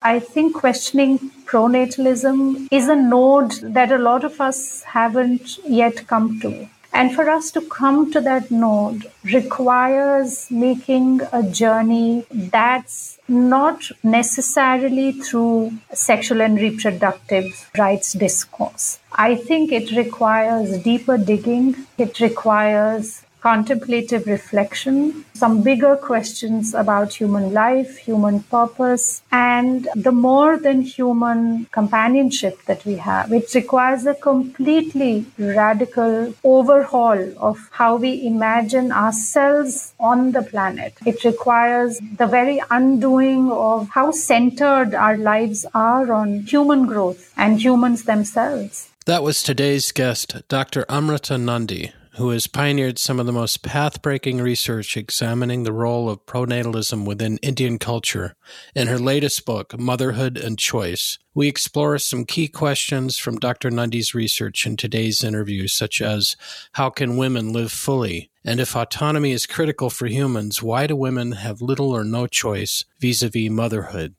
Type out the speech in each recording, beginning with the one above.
I think questioning pronatalism is a node that a lot of us haven't yet come to. And for us to come to that node requires making a journey that's not necessarily through sexual and reproductive rights discourse. I think it requires deeper digging. It requires contemplative reflection, some bigger questions about human life, human purpose, and the more than human companionship that we have. It requires a completely radical overhaul of how we imagine ourselves on the planet. It requires the very undoing of how centered our lives are on human growth and humans themselves. That was today's guest, Dr. Amrita Nandy, who has pioneered some of the most path breaking research examining the role of pronatalism within Indian culture. In her latest book, Motherhood and Choice, we explore some key questions from Dr. Nandy's research in today's interview, such as how can women live fully? And if autonomy is critical for humans, why do women have little or no choice vis a vis motherhood?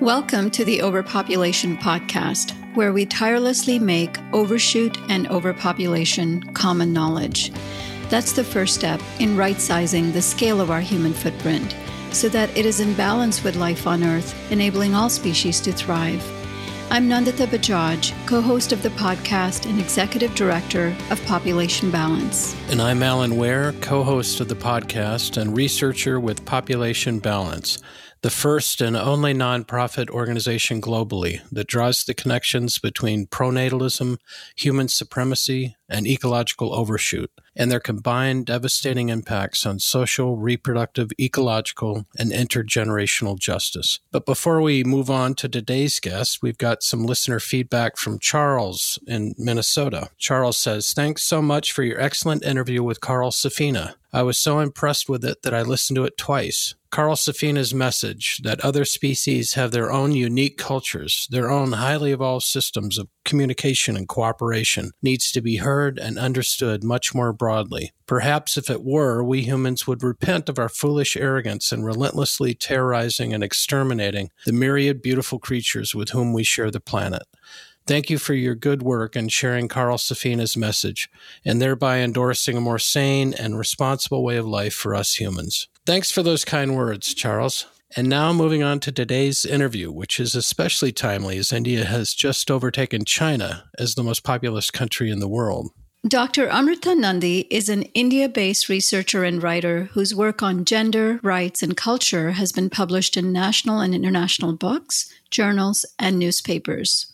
Welcome to the Overpopulation Podcast, where we tirelessly make overshoot and overpopulation common knowledge. That's the first step in right sizing the scale of our human footprint so that it is in balance with life on Earth, enabling all species to thrive. I'm Nandita Bajaj, co host of the podcast and executive director of Population Balance. And I'm Alan Ware, co host of the podcast and researcher with Population Balance the first and only nonprofit organization globally that draws the connections between pronatalism, human supremacy, and ecological overshoot, and their combined devastating impacts on social, reproductive, ecological, and intergenerational justice. But before we move on to today's guest, we've got some listener feedback from Charles in Minnesota. Charles says, Thanks so much for your excellent interview with Carl Safina. I was so impressed with it that I listened to it twice. Carl Safina's message that other species have their own unique cultures, their own highly evolved systems of communication and cooperation, needs to be heard and understood much more broadly. Perhaps if it were, we humans would repent of our foolish arrogance in relentlessly terrorizing and exterminating the myriad beautiful creatures with whom we share the planet. Thank you for your good work in sharing Carl Safina's message and thereby endorsing a more sane and responsible way of life for us humans. Thanks for those kind words, Charles. And now moving on to today's interview, which is especially timely as India has just overtaken China as the most populous country in the world. Dr. Amrita Nandy is an India based researcher and writer whose work on gender, rights, and culture has been published in national and international books, journals, and newspapers.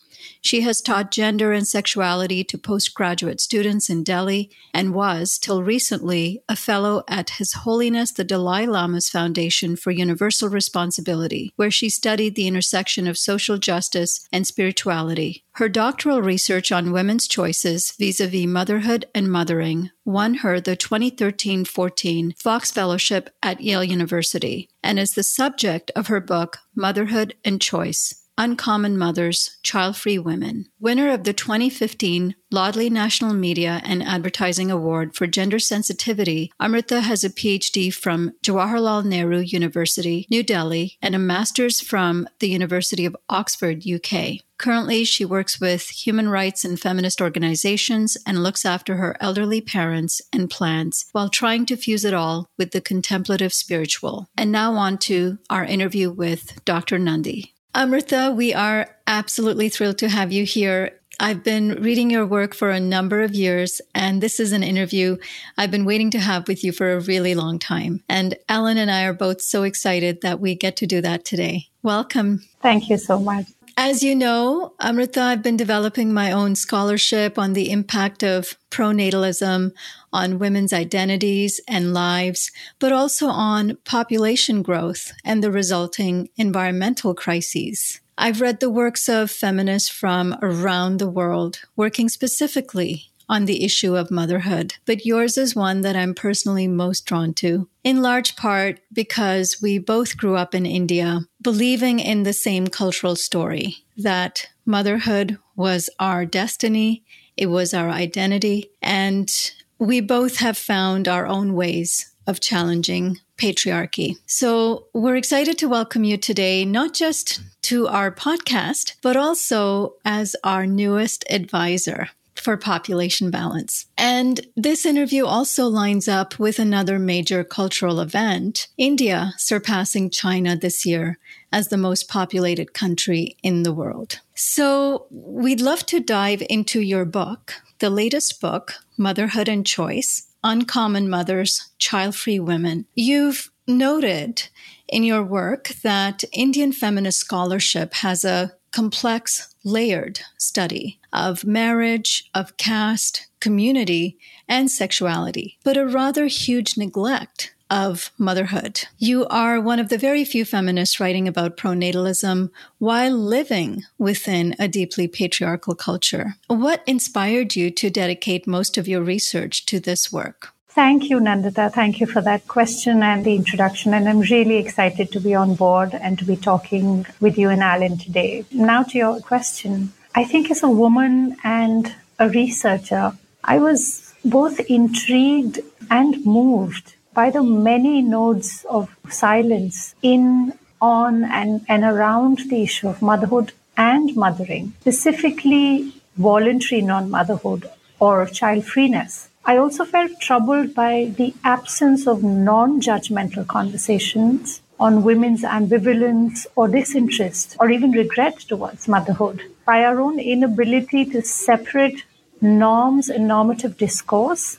She has taught gender and sexuality to postgraduate students in Delhi and was, till recently, a fellow at His Holiness the Dalai Lama's Foundation for Universal Responsibility, where she studied the intersection of social justice and spirituality. Her doctoral research on women's choices vis a vis motherhood and mothering won her the 2013 14 Fox Fellowship at Yale University and is the subject of her book, Motherhood and Choice Uncommon Mothers, Child Free Women. Winner of the 2015 Laadli National Media and Advertising Award for Gender Sensitivity, Amrita has a PhD from Jawaharlal Nehru University, New Delhi, and a master's from the University of Oxford, UK. Currently, she works with human rights and feminist organizations and looks after her elderly parents and plants while trying to fuse it all with the contemplative spiritual. And now on to our interview with Dr. Nandy. Amrita, we are absolutely thrilled to have you here. I've been reading your work for a number of years, and this is an interview I've been waiting to have with you for a really long time. And Alan and I are both so excited that we get to do that today. Welcome. Thank you so much. As you know, Amrita, I've been developing my own scholarship on the impact of pronatalism on women's identities and lives, but also on population growth and the resulting environmental crises. I've read the works of feminists from around the world working specifically on the issue of motherhood, but yours is one that I'm personally most drawn to, in large part because we both grew up in India believing in the same cultural story that motherhood was our destiny, it was our identity, and we both have found our own ways of challenging patriarchy. So we're excited to welcome you today, not just to our podcast, but also as our newest advisor for population balance. And this interview also lines up with another major cultural event, India surpassing China this year as the most populated country in the world. So we'd love to dive into your book, the latest book, Motherhood and Choice Uncommon Mothers, Child Free Women. You've noted in your work that Indian feminist scholarship has a complex, layered study of marriage, of caste, community, and sexuality, but a rather huge neglect of motherhood. You are one of the very few feminists writing about pronatalism while living within a deeply patriarchal culture. What inspired you to dedicate most of your research to this work? Thank you, Nandita. Thank you for that question and the introduction. And I'm really excited to be on board and to be talking with you and Alan today. Now, to your question, I think as a woman and a researcher, I was both intrigued and moved by the many nodes of silence in, on, and, and around the issue of motherhood and mothering, specifically voluntary non motherhood or child freeness. I also felt troubled by the absence of non judgmental conversations on women's ambivalence or disinterest or even regret towards motherhood, by our own inability to separate norms and normative discourse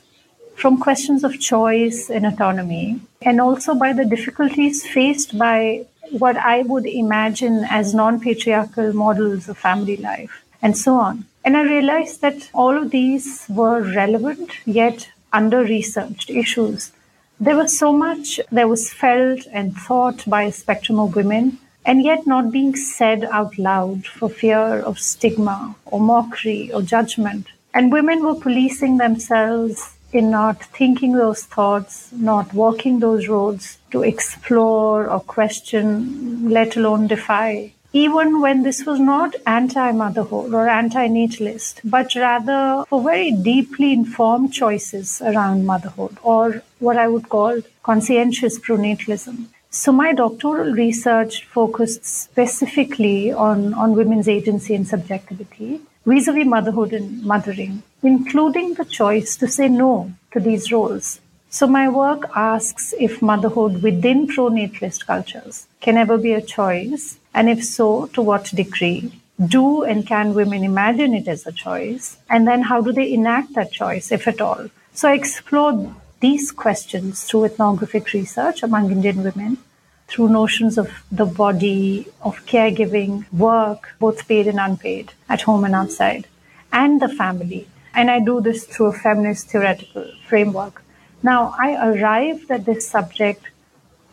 from questions of choice and autonomy, and also by the difficulties faced by what I would imagine as non patriarchal models of family life, and so on. And I realized that all of these were relevant yet under researched issues. There was so much that was felt and thought by a spectrum of women, and yet not being said out loud for fear of stigma or mockery or judgment. And women were policing themselves in not thinking those thoughts, not walking those roads to explore or question, let alone defy. Even when this was not anti motherhood or anti natalist, but rather for very deeply informed choices around motherhood or what I would call conscientious pronatalism. So, my doctoral research focused specifically on, on women's agency and subjectivity vis a vis motherhood and mothering, including the choice to say no to these roles. So, my work asks if motherhood within pronatalist cultures can ever be a choice, and if so, to what degree? Do and can women imagine it as a choice? And then, how do they enact that choice, if at all? So, I explored these questions through ethnographic research among Indian women through notions of the body, of caregiving, work, both paid and unpaid, at home and outside, and the family. And I do this through a feminist theoretical framework. Now, I arrived at this subject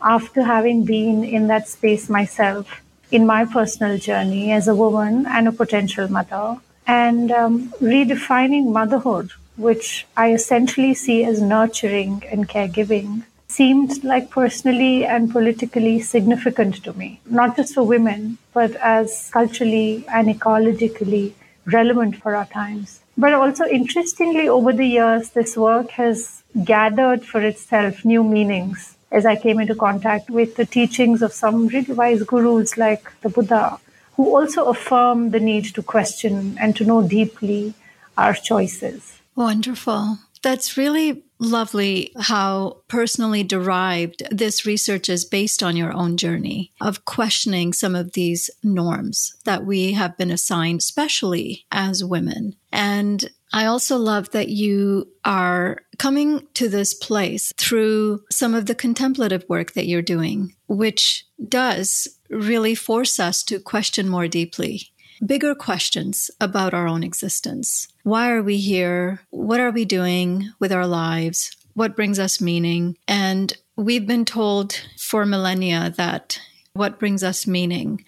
after having been in that space myself in my personal journey as a woman and a potential mother, and um, redefining motherhood, which I essentially see as nurturing and caregiving seemed like personally and politically significant to me, not just for women, but as culturally and ecologically relevant for our times. But also, interestingly, over the years, this work has gathered for itself new meanings as I came into contact with the teachings of some really wise gurus like the Buddha, who also affirm the need to question and to know deeply our choices. Wonderful. That's really lovely how personally derived this research is based on your own journey of questioning some of these norms that we have been assigned, especially as women. And I also love that you are coming to this place through some of the contemplative work that you're doing, which does really force us to question more deeply bigger questions about our own existence. Why are we here? What are we doing with our lives? What brings us meaning? And we've been told for millennia that what brings us meaning,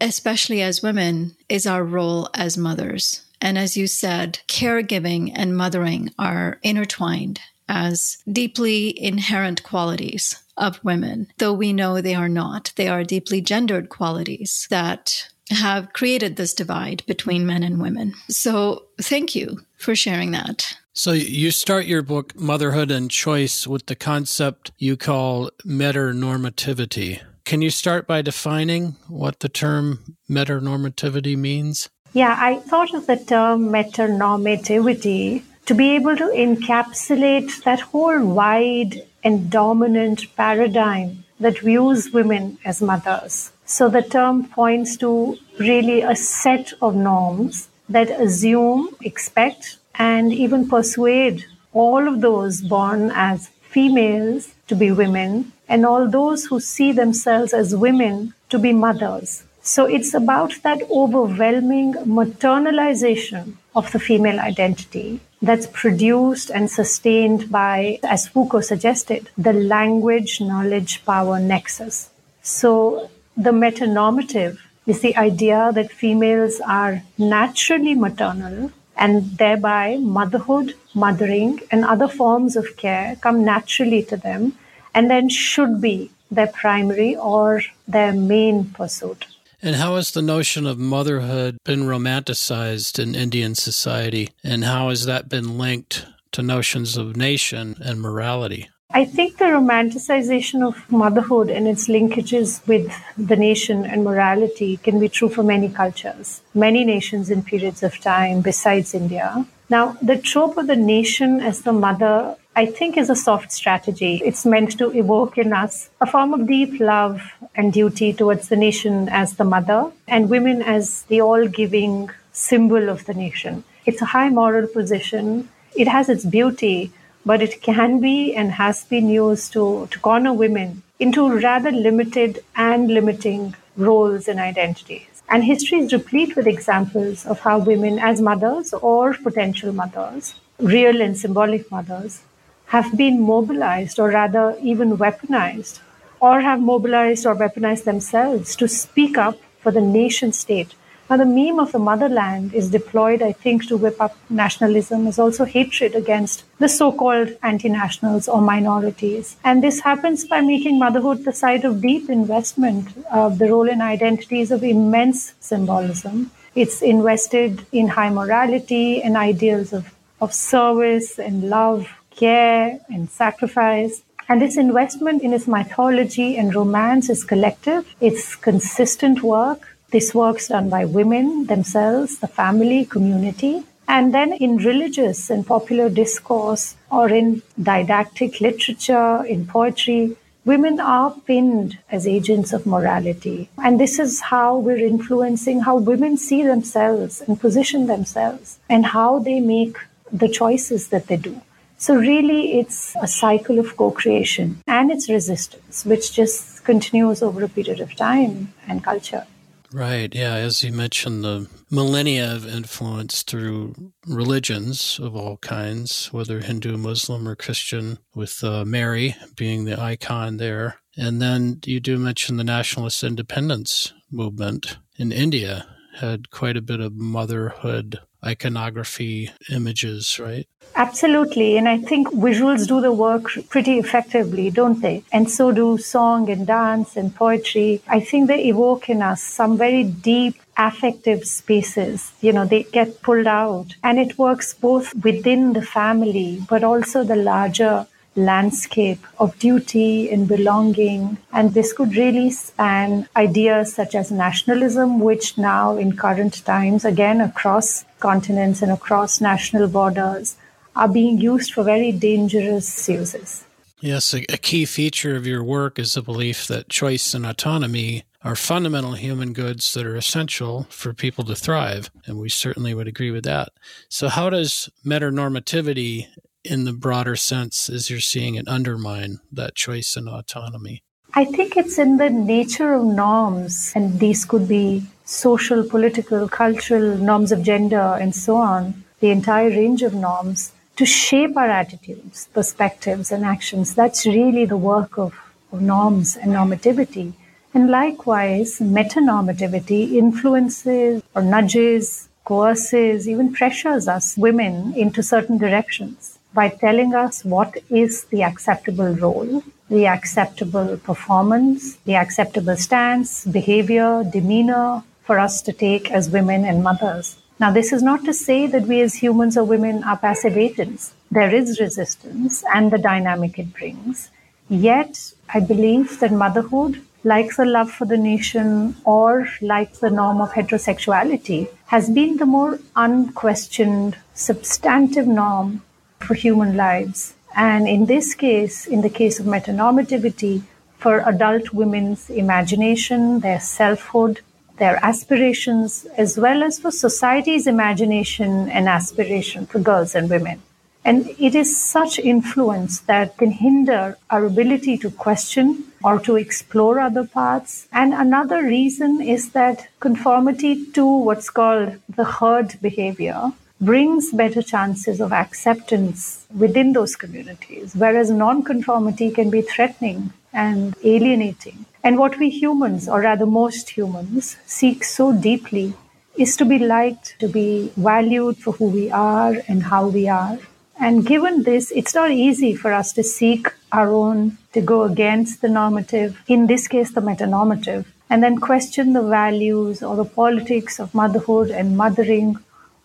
especially as women, is our role as mothers. And as you said, caregiving and mothering are intertwined as deeply inherent qualities of women, though we know they are not. They are deeply gendered qualities that have created this divide between men and women. So thank you for sharing that. So you start your book, Motherhood and Choice, with the concept you call maternormativity. Can you start by defining what the term maternormativity means? Yeah, I thought of the term maternormativity to be able to encapsulate that whole wide and dominant paradigm that views women as mothers. So the term points to really a set of norms that assume, expect, and even persuade all of those born as females to be women and all those who see themselves as women to be mothers. So it's about that overwhelming maternalization of the female identity that's produced and sustained by, as Foucault suggested, the language knowledge power nexus. So the maternormative is the idea that females are naturally maternal and thereby motherhood, mothering, and other forms of care come naturally to them and then should be their primary or their main pursuit. And how has the notion of motherhood been romanticized in Indian society? And how has that been linked to notions of nation and morality? I think the romanticization of motherhood and its linkages with the nation and morality can be true for many cultures, many nations in periods of time besides India. Now, the trope of the nation as the mother I think is a soft strategy. It's meant to evoke in us a form of deep love and duty towards the nation as the mother and women as the all giving symbol of the nation. It's a high moral position. It has its beauty, but it can be and has been used to, to corner women into rather limited and limiting roles and identities. And history is replete with examples of how women, as mothers or potential mothers, real and symbolic mothers, have been mobilized or rather even weaponized or have mobilized or weaponized themselves to speak up for the nation state. Now, the meme of the motherland is deployed, I think, to whip up nationalism, is also hatred against the so called anti nationals or minorities. And this happens by making motherhood the site of deep investment. of the role and identity is of immense symbolism. It's invested in high morality and ideals of, of service and love care and sacrifice. And this investment in its mythology and romance is collective. It's consistent work. This work's done by women themselves, the family, community. And then in religious and popular discourse or in didactic literature, in poetry, women are pinned as agents of morality. And this is how we're influencing how women see themselves and position themselves and how they make the choices that they do. So, really, it's a cycle of co creation and its resistance, which just continues over a period of time and culture. Right. Yeah. As you mentioned, the millennia of influence through religions of all kinds, whether Hindu, Muslim, or Christian, with uh, Mary being the icon there. And then you do mention the nationalist independence movement in India had quite a bit of motherhood iconography images, right? Absolutely. And I think visuals do the work pretty effectively, don't they? And so do song and dance and poetry. I think they evoke in us some very deep affective spaces. You know, they get pulled out. And it works both within the family, but also the larger landscape of duty and belonging. And this could really span ideas such as nationalism, which now in current times, again across continents and across national borders, are being used for very dangerous uses. Yes, a, a key feature of your work is the belief that choice and autonomy are fundamental human goods that are essential for people to thrive. And we certainly would agree with that. So, how does maternormativity in the broader sense as you're seeing it undermine that choice and autonomy? I think it's in the nature of norms, and these could be social, political, cultural norms of gender, and so on, the entire range of norms to shape our attitudes, perspectives, and actions. That's really the work of, of norms and normativity. And likewise, maternormativity influences or nudges, coerces, even pressures us women into certain directions by telling us what is the acceptable role, the acceptable performance, the acceptable stance, behavior, demeanor for us to take as women and mothers. Now, this is not to say that we as humans or women are passive agents. There is resistance and the dynamic it brings. Yet, I believe that motherhood, like the love for the nation or like the norm of heterosexuality, has been the more unquestioned, substantive norm for human lives. And in this case, in the case of maternormativity, for adult women's imagination, their selfhood, their aspirations, as well as for society's imagination and aspiration for girls and women. And it is such influence that can hinder our ability to question or to explore other paths. And another reason is that conformity to what's called the herd behavior brings better chances of acceptance within those communities, whereas nonconformity can be threatening and alienating. And what we humans, or rather most humans, seek so deeply is to be liked, to be valued for who we are and how we are. And given this, it's not easy for us to seek our own, to go against the normative, in this case, the maternormative, and then question the values or the politics of motherhood and mothering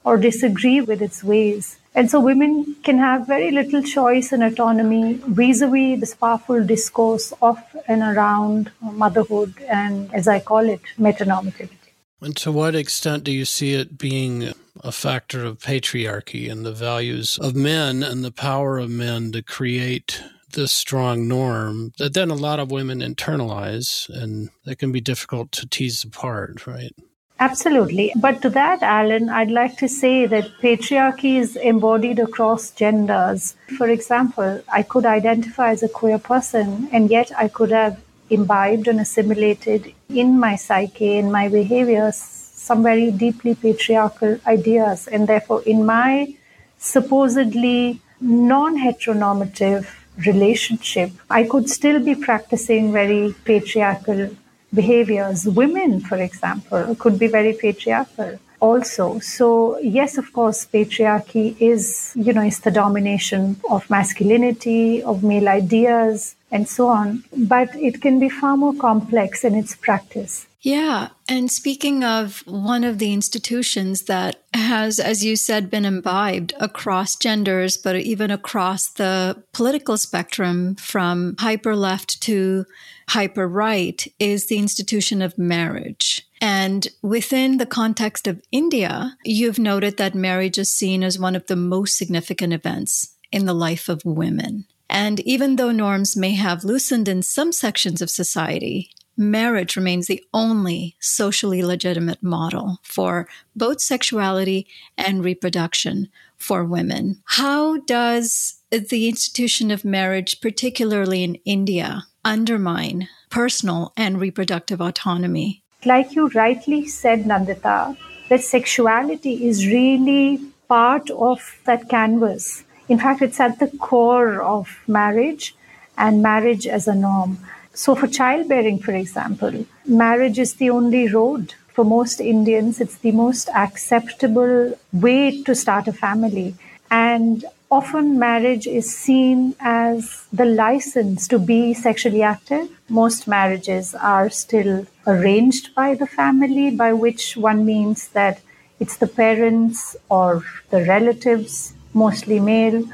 or disagree with its ways. And so women can have very little choice and autonomy vis a vis this powerful discourse of and around motherhood and, as I call it, maternormativity. And to what extent do you see it being a factor of patriarchy and the values of men and the power of men to create this strong norm that then a lot of women internalize and that can be difficult to tease apart, right? Absolutely. But to that, Alan, I'd like to say that patriarchy is embodied across genders. For example, I could identify as a queer person, and yet I could have imbibed and assimilated in my psyche, in my behaviors, some very deeply patriarchal ideas. And therefore, in my supposedly non heteronormative relationship, I could still be practicing very patriarchal behaviors. Women, for example, could be very patriarchal also. So yes, of course, patriarchy is, you know, is the domination of masculinity, of male ideas, and so on. But it can be far more complex in its practice. Yeah. And speaking of one of the institutions that has, as you said, been imbibed across genders, but even across the political spectrum from hyper left to hyper right is the institution of marriage. And within the context of India, you've noted that marriage is seen as one of the most significant events in the life of women. And even though norms may have loosened in some sections of society, marriage remains the only socially legitimate model for both sexuality and reproduction for women. How does the institution of marriage, particularly in India, undermine personal and reproductive autonomy? Like you rightly said, Nandita, that sexuality is really part of that canvas. In fact, it's at the core of marriage and marriage as a norm. So, for childbearing, for example, marriage is the only road. For most Indians, it's the most acceptable way to start a family. And often, marriage is seen as the license to be sexually active. Most marriages are still arranged by the family, by which one means that it's the parents or the relatives, mostly male,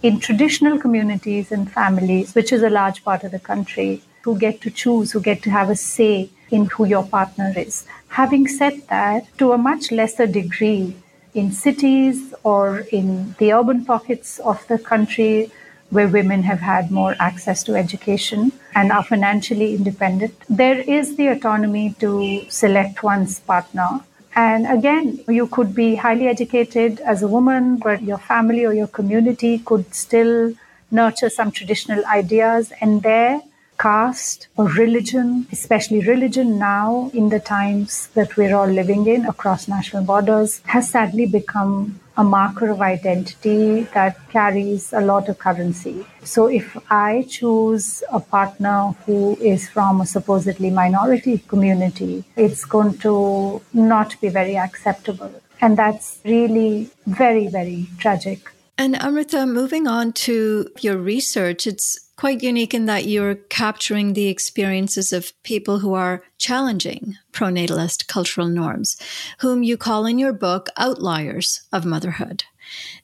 in traditional communities and families, which is a large part of the country, who get to choose, who get to have a say in who your partner is. Having said that, to a much lesser degree, in cities or in the urban pockets of the country where women have had more access to education and are financially independent, there is the autonomy to select one's partner. And again, you could be highly educated as a woman, but your family or your community could still nurture some traditional ideas. And there, caste or religion, especially religion now in the times that we're all living in across national borders, has sadly become a marker of identity that carries a lot of currency. So if I choose a partner who is from a supposedly minority community, it's going to not be very acceptable. And that's really very, very tragic. And Amrita, moving on to your research, it's quite unique in that you're capturing the experiences of people who are challenging pronatalist cultural norms, whom you call in your book outliers of motherhood.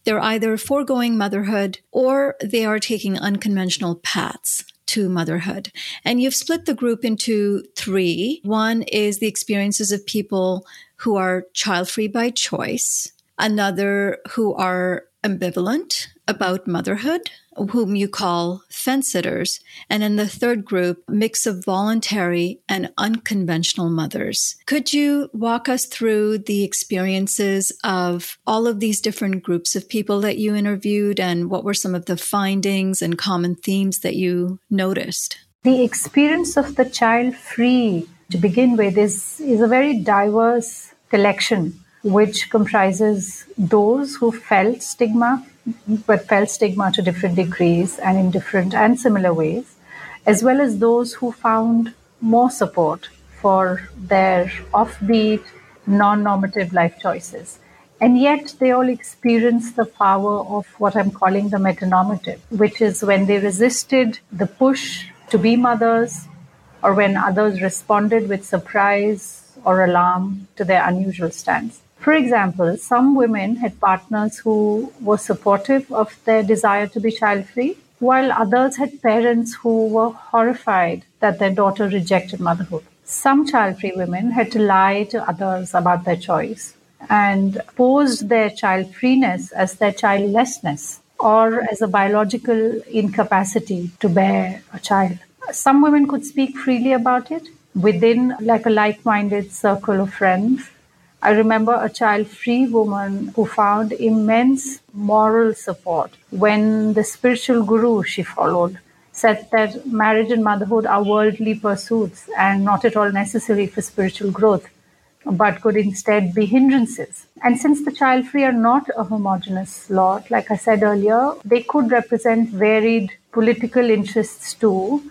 They're either foregoing motherhood or they are taking unconventional paths to motherhood. And you've split the group into three. One is the experiences of people who are child free by choice, another who are ambivalent about motherhood, whom you call fence sitters. And in the third group, mix of voluntary and unconventional mothers. Could you walk us through the experiences of all of these different groups of people that you interviewed and what were some of the findings and common themes that you noticed? The experience of the child free to begin with is, is a very diverse collection which comprises those who felt stigma, but felt stigma to different degrees and in different and similar ways, as well as those who found more support for their offbeat, non normative life choices. And yet they all experience the power of what I'm calling the maternormative, which is when they resisted the push to be mothers, or when others responded with surprise or alarm to their unusual stance. For example, some women had partners who were supportive of their desire to be child free, while others had parents who were horrified that their daughter rejected motherhood. Some child free women had to lie to others about their choice and posed their child freeness as their childlessness or as a biological incapacity to bear a child. Some women could speak freely about it within like a like-minded circle of friends I remember a child free woman who found immense moral support when the spiritual guru she followed said that marriage and motherhood are worldly pursuits and not at all necessary for spiritual growth, but could instead be hindrances. And since the child free are not a homogenous lot, like I said earlier, they could represent varied political interests too.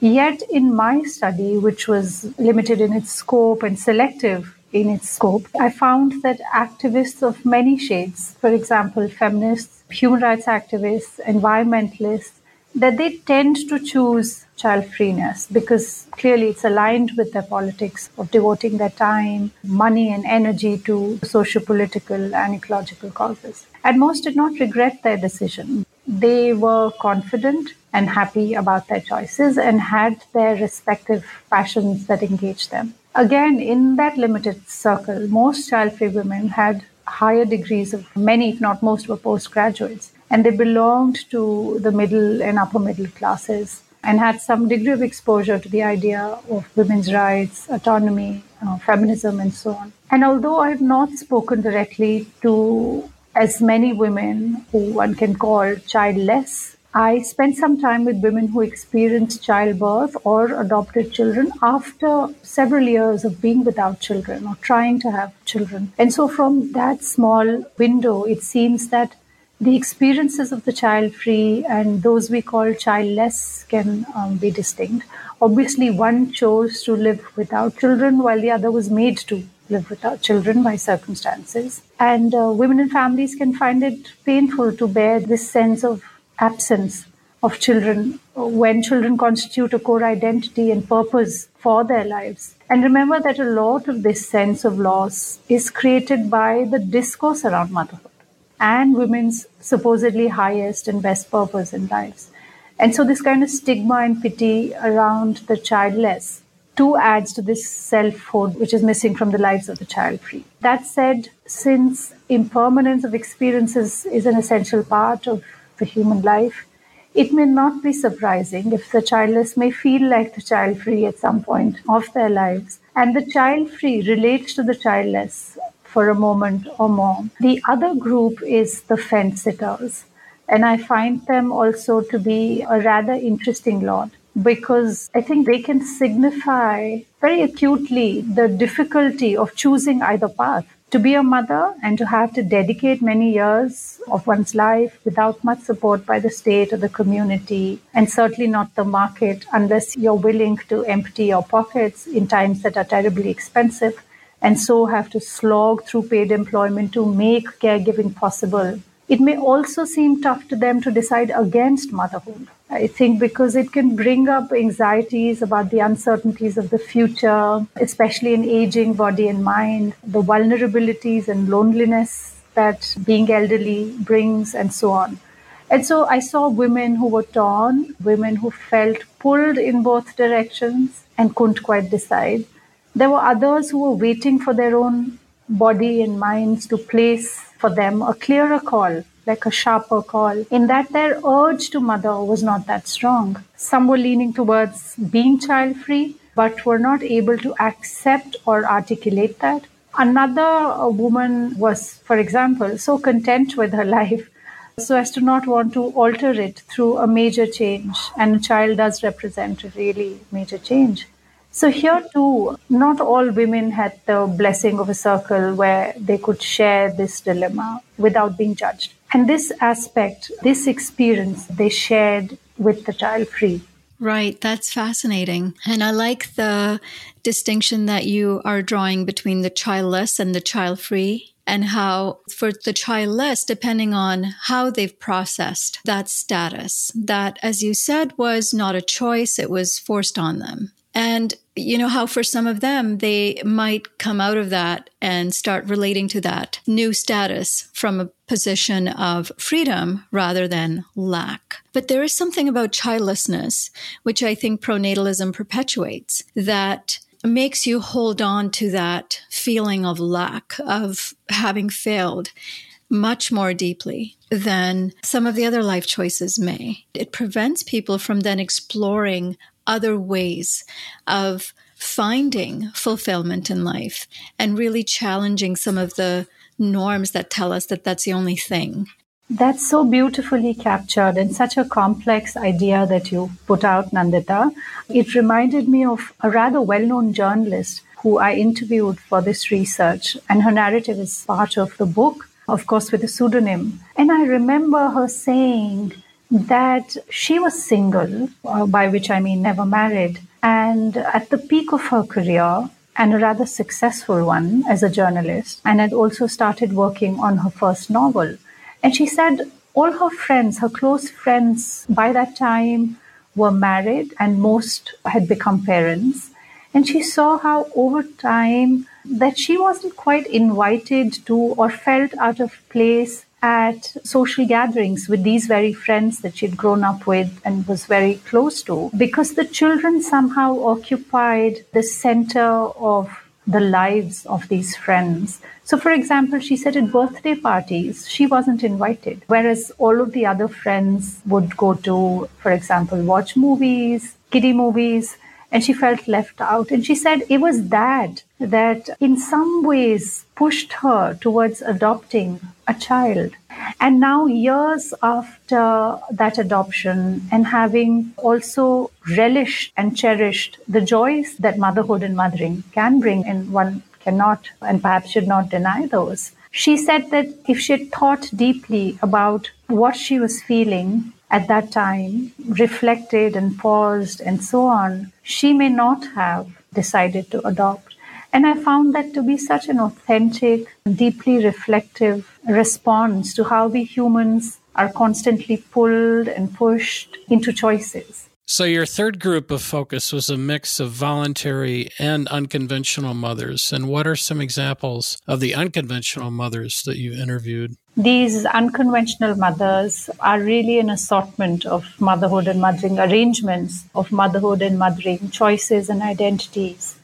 Yet, in my study, which was limited in its scope and selective in its scope, I found that activists of many shades, for example, feminists, human rights activists, environmentalists, that they tend to choose child freeness because clearly it's aligned with their politics of devoting their time, money, and energy to socio political and ecological causes. And most did not regret their decision. They were confident and happy about their choices and had their respective passions that engaged them. Again, in that limited circle, most child free women had higher degrees of many, if not most, were postgraduates. And they belonged to the middle and upper middle classes and had some degree of exposure to the idea of women's rights, autonomy, uh, feminism, and so on. And although I have not spoken directly to as many women who one can call childless I spent some time with women who experienced childbirth or adopted children after several years of being without children or trying to have children. And so, from that small window, it seems that the experiences of the child free and those we call childless can um, be distinct. Obviously, one chose to live without children while the other was made to live without children by circumstances. And uh, women and families can find it painful to bear this sense of absence of children when children constitute a core identity and purpose for their lives. And remember that a lot of this sense of loss is created by the discourse around motherhood and women's supposedly highest and best purpose in lives. And so, this kind of stigma and pity around the childless too adds to this selfhood which is missing from the lives of the child free. That said, since impermanence of experiences is an essential part of the human life, it may not be surprising if the childless may feel like the child free at some point of their lives. And the child free relates to the childless for a moment or more. The other group is the fence sitters. And I find them also to be a rather interesting lot because I think they can signify very acutely the difficulty of choosing either path to be a mother and to have to dedicate many years of one's life without much support by the state or the community, and certainly not the market, unless you're willing to empty your pockets in times that are terribly expensive, and so have to slog through paid employment to make caregiving possible. It may also seem tough to them to decide against motherhood I think because it can bring up anxieties about the uncertainties of the future, especially in aging body and mind, the vulnerabilities and loneliness that being elderly brings, and so on. And so I saw women who were torn, women who felt pulled in both directions and couldn't quite decide. There were others who were waiting for their own body and minds to place for them a clearer call, like a sharper call, in that their urge to mother was not that strong. Some were leaning towards being child free, but were not able to accept or articulate that. Another woman was, for example, so content with her life so as to not want to alter it through a major change. And a child does represent a really major change. So here too, not all women had the blessing of a circle where they could share this dilemma without being judged. And this aspect, this experience, they shared with the child free. Right, that's fascinating. And I like the distinction that you are drawing between the childless and the child free and how for the childless, depending on how they've processed that status, that, as you said, was not a choice, it was forced on them. And you know how for some of them, they might come out of that and start relating to that new status from a position of freedom rather than lack. But there is something about childlessness, which I think pronatalism perpetuates, that makes you hold on to that feeling of lack, of having failed much more deeply than some of the other life choices may. It prevents people from then exploring other ways of finding fulfillment in life and really challenging some of the norms that tell us that that's the only thing. That's so beautifully captured and such a complex idea that you put out, Nandita. It reminded me of a rather well known journalist who I interviewed for this research, and her narrative is part of the book, of course, with a pseudonym. And I remember her saying that she was single, uh, by which I mean never married, and at the peak of her career, and a rather successful one as a journalist, and had also started working on her first novel. And she said all her friends, her close friends, by that time were married and most had become parents. And she saw how over time that she wasn't quite invited to or felt out of place at social gatherings with these very friends that she'd grown up with and was very close to because the children somehow occupied the center of the lives of these friends. So, for example, she said at birthday parties, she wasn't invited, whereas all of the other friends would go to, for example, watch movies, kiddie movies, and she felt left out. And she said it was that that in some ways pushed her towards adopting a child. And now, years after that adoption, and having also relished and cherished the joys that motherhood and mothering can bring, and one cannot and perhaps should not deny those. She said that if she had thought deeply about what she was feeling at that time, reflected and paused and so on, she may not have decided to adopt. And I found that to be such an authentic, deeply reflective response to how we humans are constantly pulled and pushed into choices. So, your third group of focus was a mix of voluntary and unconventional mothers. And what are some examples of the unconventional mothers that you interviewed? These unconventional mothers are really an assortment of motherhood and mothering arrangements of motherhood and mothering choices and identities.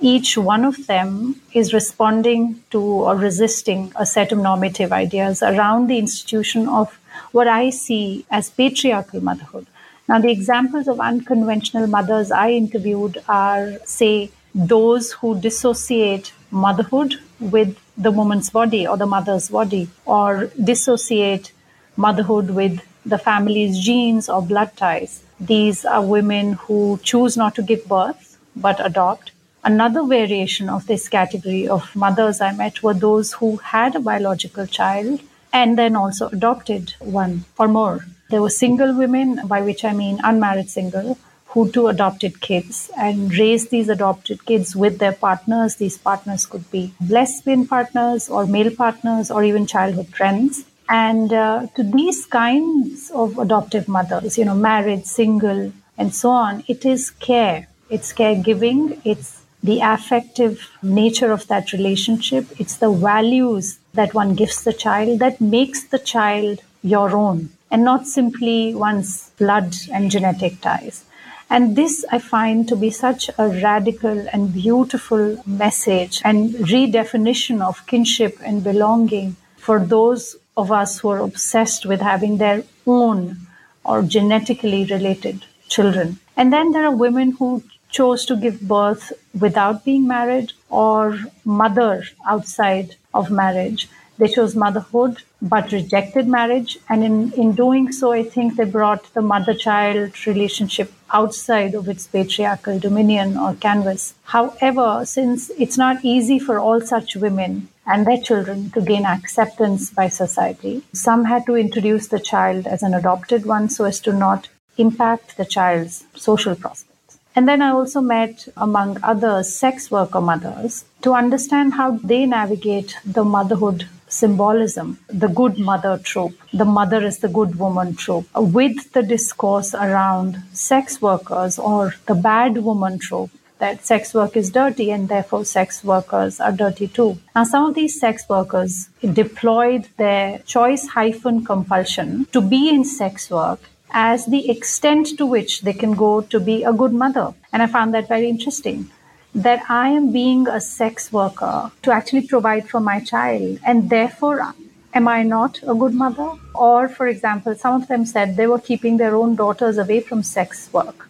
Each one of them is responding to or resisting a set of normative ideas around the institution of what I see as patriarchal motherhood now, the examples of unconventional mothers I interviewed are, say, those who dissociate motherhood with the woman's body or the mother's body, or dissociate motherhood with the family's genes or blood ties. These are women who choose not to give birth but adopt. Another variation of this category of mothers I met were those who had a biological child and then also adopted one or more. There were single women, by which I mean unmarried single, who too adopted kids and raised these adopted kids with their partners. These partners could be lesbian partners or male partners or even childhood friends. And uh, to these kinds of adoptive mothers, you know, married, single, and so on, it is care. It's caregiving. It's the affective nature of that relationship. It's the values that one gives the child that makes the child your own and not simply one's blood and genetic ties. And this I find to be such a radical and beautiful message and redefinition of kinship and belonging for those of us who are obsessed with having their own or genetically related children. And then there are women who chose to give birth without being married or mother outside of marriage. They chose motherhood but rejected marriage. And in, in doing so, I think they brought the mother child relationship outside of its patriarchal dominion or canvas. However, since it's not easy for all such women and their children to gain acceptance by society, some had to introduce the child as an adopted one so as to not impact the child's social prospects. And then I also met, among others, sex worker mothers to understand how they navigate the motherhood symbolism, the good mother trope, the mother is the good woman trope, with the discourse around sex workers or the bad woman trope that sex work is dirty and therefore sex workers are dirty too. Now, some of these sex workers deployed their choice hyphen compulsion to be in sex work as the extent to which they can go to be a good mother. And I found that very interesting that I am being a sex worker to actually provide for my child. And therefore, am I not a good mother? Or, for example, some of them said they were keeping their own daughters away from sex work.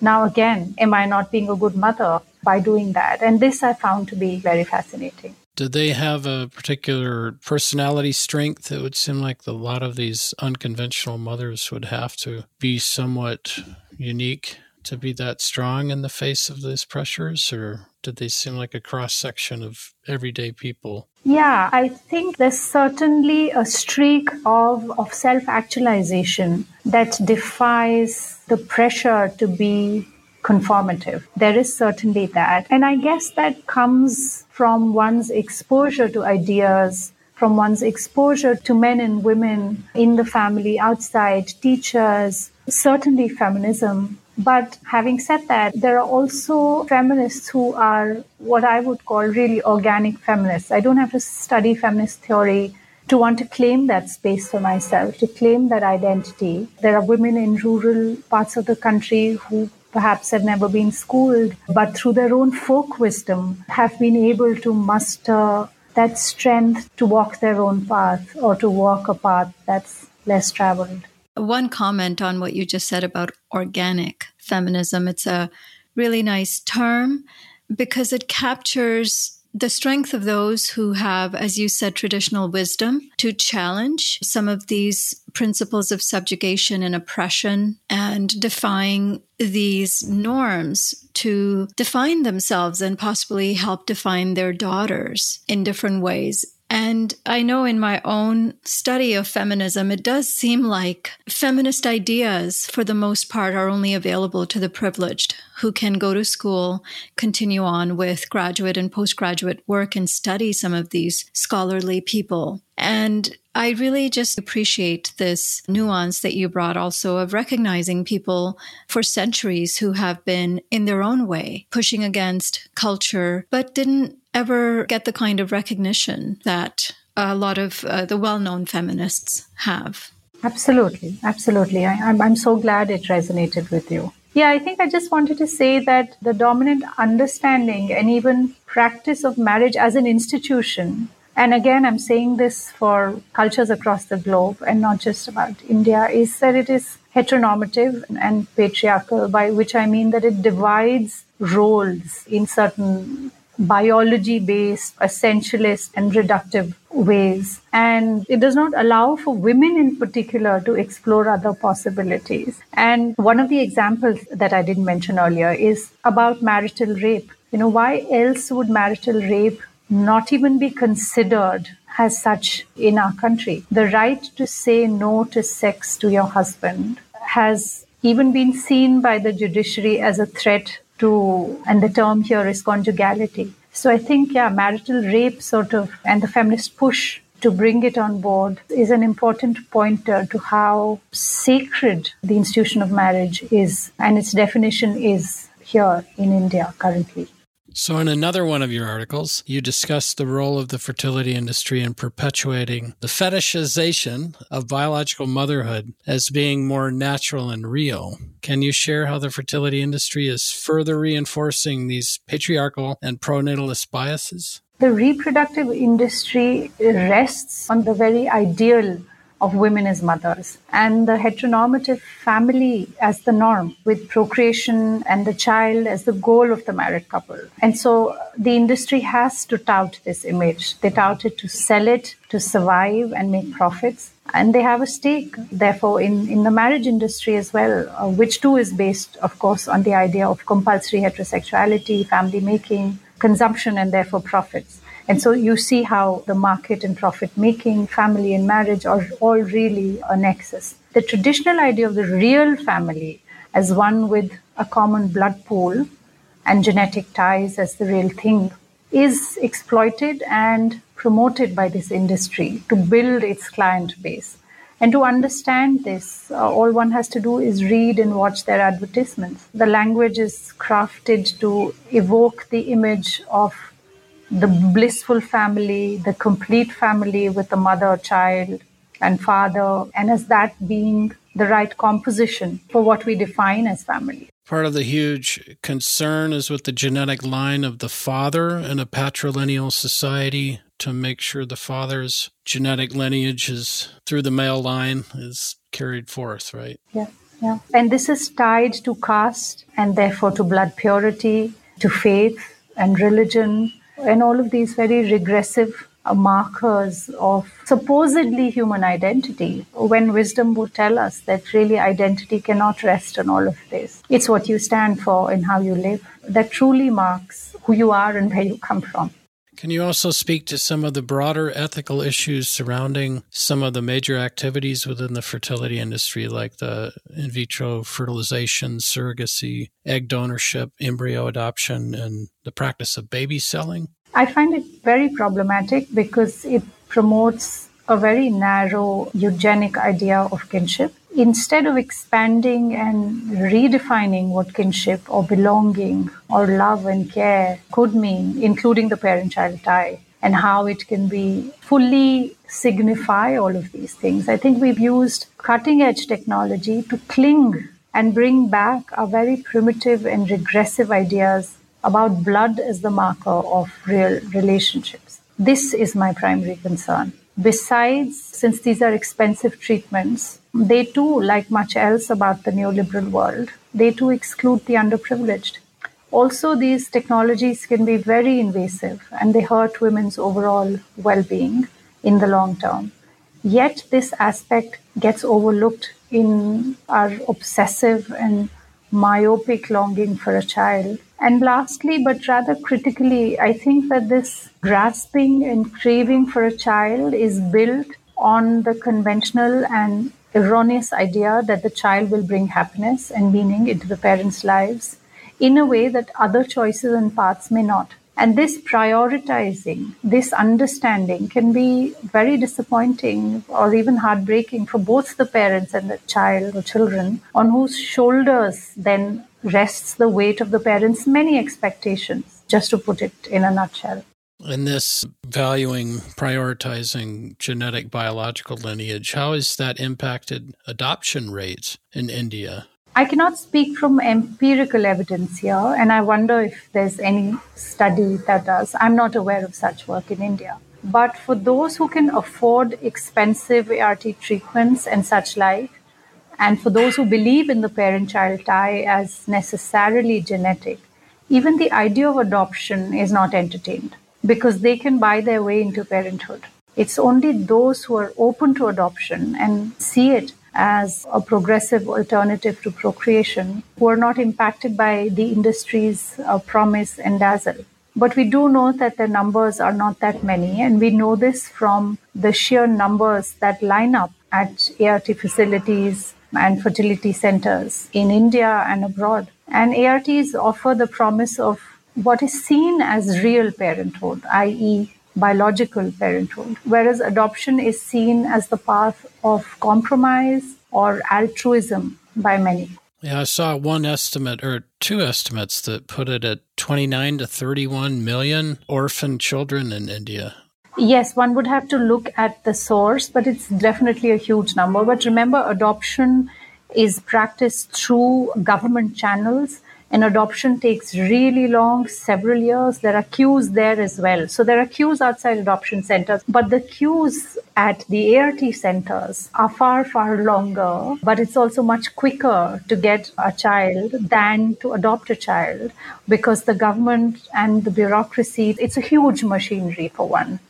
Now, again, am I not being a good mother by doing that? And this I found to be very fascinating. Did they have a particular personality strength? It would seem like a lot of these unconventional mothers would have to be somewhat unique to be that strong in the face of these pressures, or did they seem like a cross section of everyday people? Yeah, I think there's certainly a streak of, of self actualization that defies the pressure to be conformative. There is certainly that. And I guess that comes from one's exposure to ideas, from one's exposure to men and women in the family, outside, teachers, certainly feminism but having said that, there are also feminists who are what I would call really organic feminists. I don't have to study feminist theory to want to claim that space for myself, to claim that identity. There are women in rural parts of the country who perhaps have never been schooled, but through their own folk wisdom have been able to muster that strength to walk their own path or to walk a path that's less traveled. One comment on what you just said about organic feminism. It's a really nice term because it captures the strength of those who have, as you said, traditional wisdom to challenge some of these principles of subjugation and oppression and defying these norms to define themselves and possibly help define their daughters in different ways. And I know in my own study of feminism, it does seem like feminist ideas, for the most part, are only available to the privileged who can go to school, continue on with graduate and postgraduate work, and study some of these scholarly people. And I really just appreciate this nuance that you brought also of recognizing people for centuries who have been in their own way pushing against culture, but didn't ever get the kind of recognition that a lot of uh, the well known feminists have. Absolutely. Absolutely. I, I'm, I'm so glad it resonated with you. Yeah, I think I just wanted to say that the dominant understanding and even practice of marriage as an institution, and again, I'm saying this for cultures across the globe and not just about India, is that it is heteronormative and patriarchal, by which I mean that it divides roles in certain biology based, essentialist, and reductive ways. And it does not allow for women in particular to explore other possibilities. And one of the examples that I didn't mention earlier is about marital rape. You know, why else would marital rape not even be considered as such in our country? The right to say no to sex to your husband has even been seen by the judiciary as a threat to, and the term here is conjugality. So I think, yeah, marital rape sort of, and the feminist push to bring it on board is an important pointer to how sacred the institution of marriage is and its definition is here in India currently. So, in another one of your articles, you discuss the role of the fertility industry in perpetuating the fetishization of biological motherhood as being more natural and real. Can you share how the fertility industry is further reinforcing these patriarchal and pronatalist biases? The reproductive industry rests on the very ideal of women as mothers and the heteronormative family as the norm with procreation and the child as the goal of the married couple. And so the industry has to tout this image. They tout it to sell it, to survive and make profits. And they have a stake, therefore, in, in the marriage industry as well, uh, which too is based, of course, on the idea of compulsory heterosexuality, family making, consumption, and therefore profits. And so you see how the market and profit making, family and marriage are all really a nexus. The traditional idea of the real family as one with a common blood pool and genetic ties as the real thing is exploited and promoted by this industry to build its client base. And to understand this, uh, all one has to do is read and watch their advertisements. The language is crafted to evoke the image of the blissful family, the complete family with a mother, child, and father, and as that being the right composition for what we define as family. Part of the huge concern is with the genetic line of the father in a patrilineal society to make sure the father's genetic lineage is through the male line is carried forth, right? Yeah, yeah. And this is tied to caste and therefore to blood purity, to faith and religion, and all of these very regressive uh, markers of supposedly human identity when wisdom would tell us that really identity cannot rest on all of this. It's what you stand for and how you live that truly marks who you are and where you come from. Can you also speak to some of the broader ethical issues surrounding some of the major activities within the fertility industry, like the in vitro fertilization, surrogacy, egg donorship, embryo adoption, and the practice of baby selling? I find it very problematic because it promotes a very narrow eugenic idea of kinship. Instead of expanding and redefining what kinship or belonging or love and care could mean, including the parent child tie, and how it can be fully signify all of these things. I think we've used cutting edge technology to cling and bring back our very primitive and regressive ideas about blood as the marker of real relationships. This is my primary concern. Besides, since these are expensive treatments, they too, like much else about the neoliberal world, they too exclude the underprivileged. Also, these technologies can be very invasive and they hurt women's overall well being in the long term. Yet, this aspect gets overlooked in our obsessive and myopic longing for a child. And lastly, but rather critically, I think that this grasping and craving for a child is built on the conventional and erroneous idea that the child will bring happiness and meaning into the parents' lives in a way that other choices and paths may not. And this prioritizing, this understanding can be very disappointing or even heartbreaking for both the parents and the child or children, on whose shoulders then rests the weight of the parents' many expectations, just to put it in a nutshell. In this valuing, prioritizing genetic biological lineage, how has that impacted adoption rates in India? I cannot speak from empirical evidence here, and I wonder if there's any study that does. I'm not aware of such work in India. But for those who can afford expensive ART treatments and such like, and for those who believe in the parent child tie as necessarily genetic, even the idea of adoption is not entertained because they can buy their way into parenthood. It's only those who are open to adoption and see it as a progressive alternative to procreation who are not impacted by the industry's uh, promise and dazzle. But we do know that the numbers are not that many, and we know this from the sheer numbers that line up at ART facilities and fertility centers in India and abroad. And ARTs offer the promise of what is seen as real parenthood, i.e., biological parenthood, whereas adoption is seen as the path of compromise or altruism by many. Yeah, I saw one estimate or two estimates that put it at 29 to 31 million orphan children in India. Yes, one would have to look at the source, but it's definitely a huge number. But remember, adoption is practiced through government channels and adoption takes really long, several years. There are queues there as well. So there are queues outside adoption centers, but the queues at the ART centers are far, far longer, but it's also much quicker to get a child than to adopt a child because the government and the bureaucracy, it's a huge machinery for one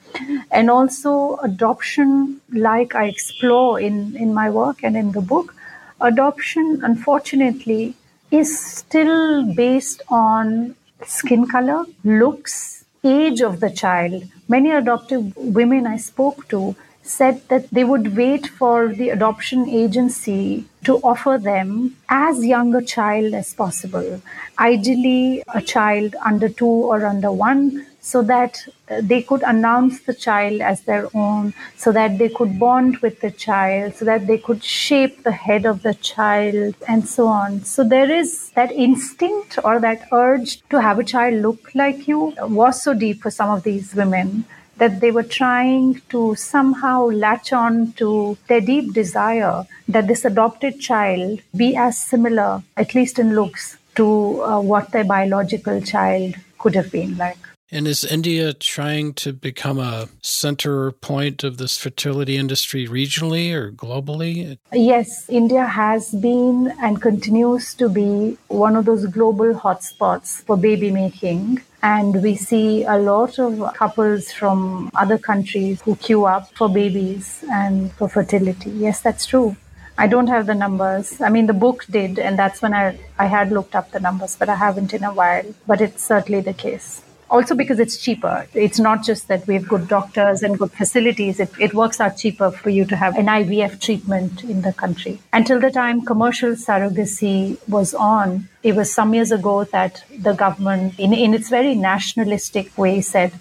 and also adoption like i explore in in my work and in the book adoption unfortunately is still based on skin color, looks, age of the child. Many adoptive women I spoke to said that they would wait for the adoption agency to offer them as young a child as possible. Ideally, a child under two or under one, so that uh, they could announce the child as their own, so that they could bond with the child, so that they could shape the head of the child, and so on. So there is that instinct or that urge to have a child look like you was so deep for some of these women that they were trying to somehow latch on to their deep desire that this adopted child be as similar, at least in looks, to uh, what their biological child could have been like. And is India trying to become a center point of this fertility industry regionally or globally? Yes, India has been and continues to be one of those global hotspots for baby making. And we see a lot of couples from other countries who queue up for babies and for fertility. Yes, that's true. I don't have the numbers. I mean, the book did, and that's when I, I had looked up the numbers, but I haven't in a while. But it's certainly the case also because it's cheaper. It's not just that we have good doctors and good facilities. It, it works out cheaper for you to have an IVF treatment in the country. Until the time commercial surrogacy was on, it was some years ago that the government, in, in its very nationalistic way, said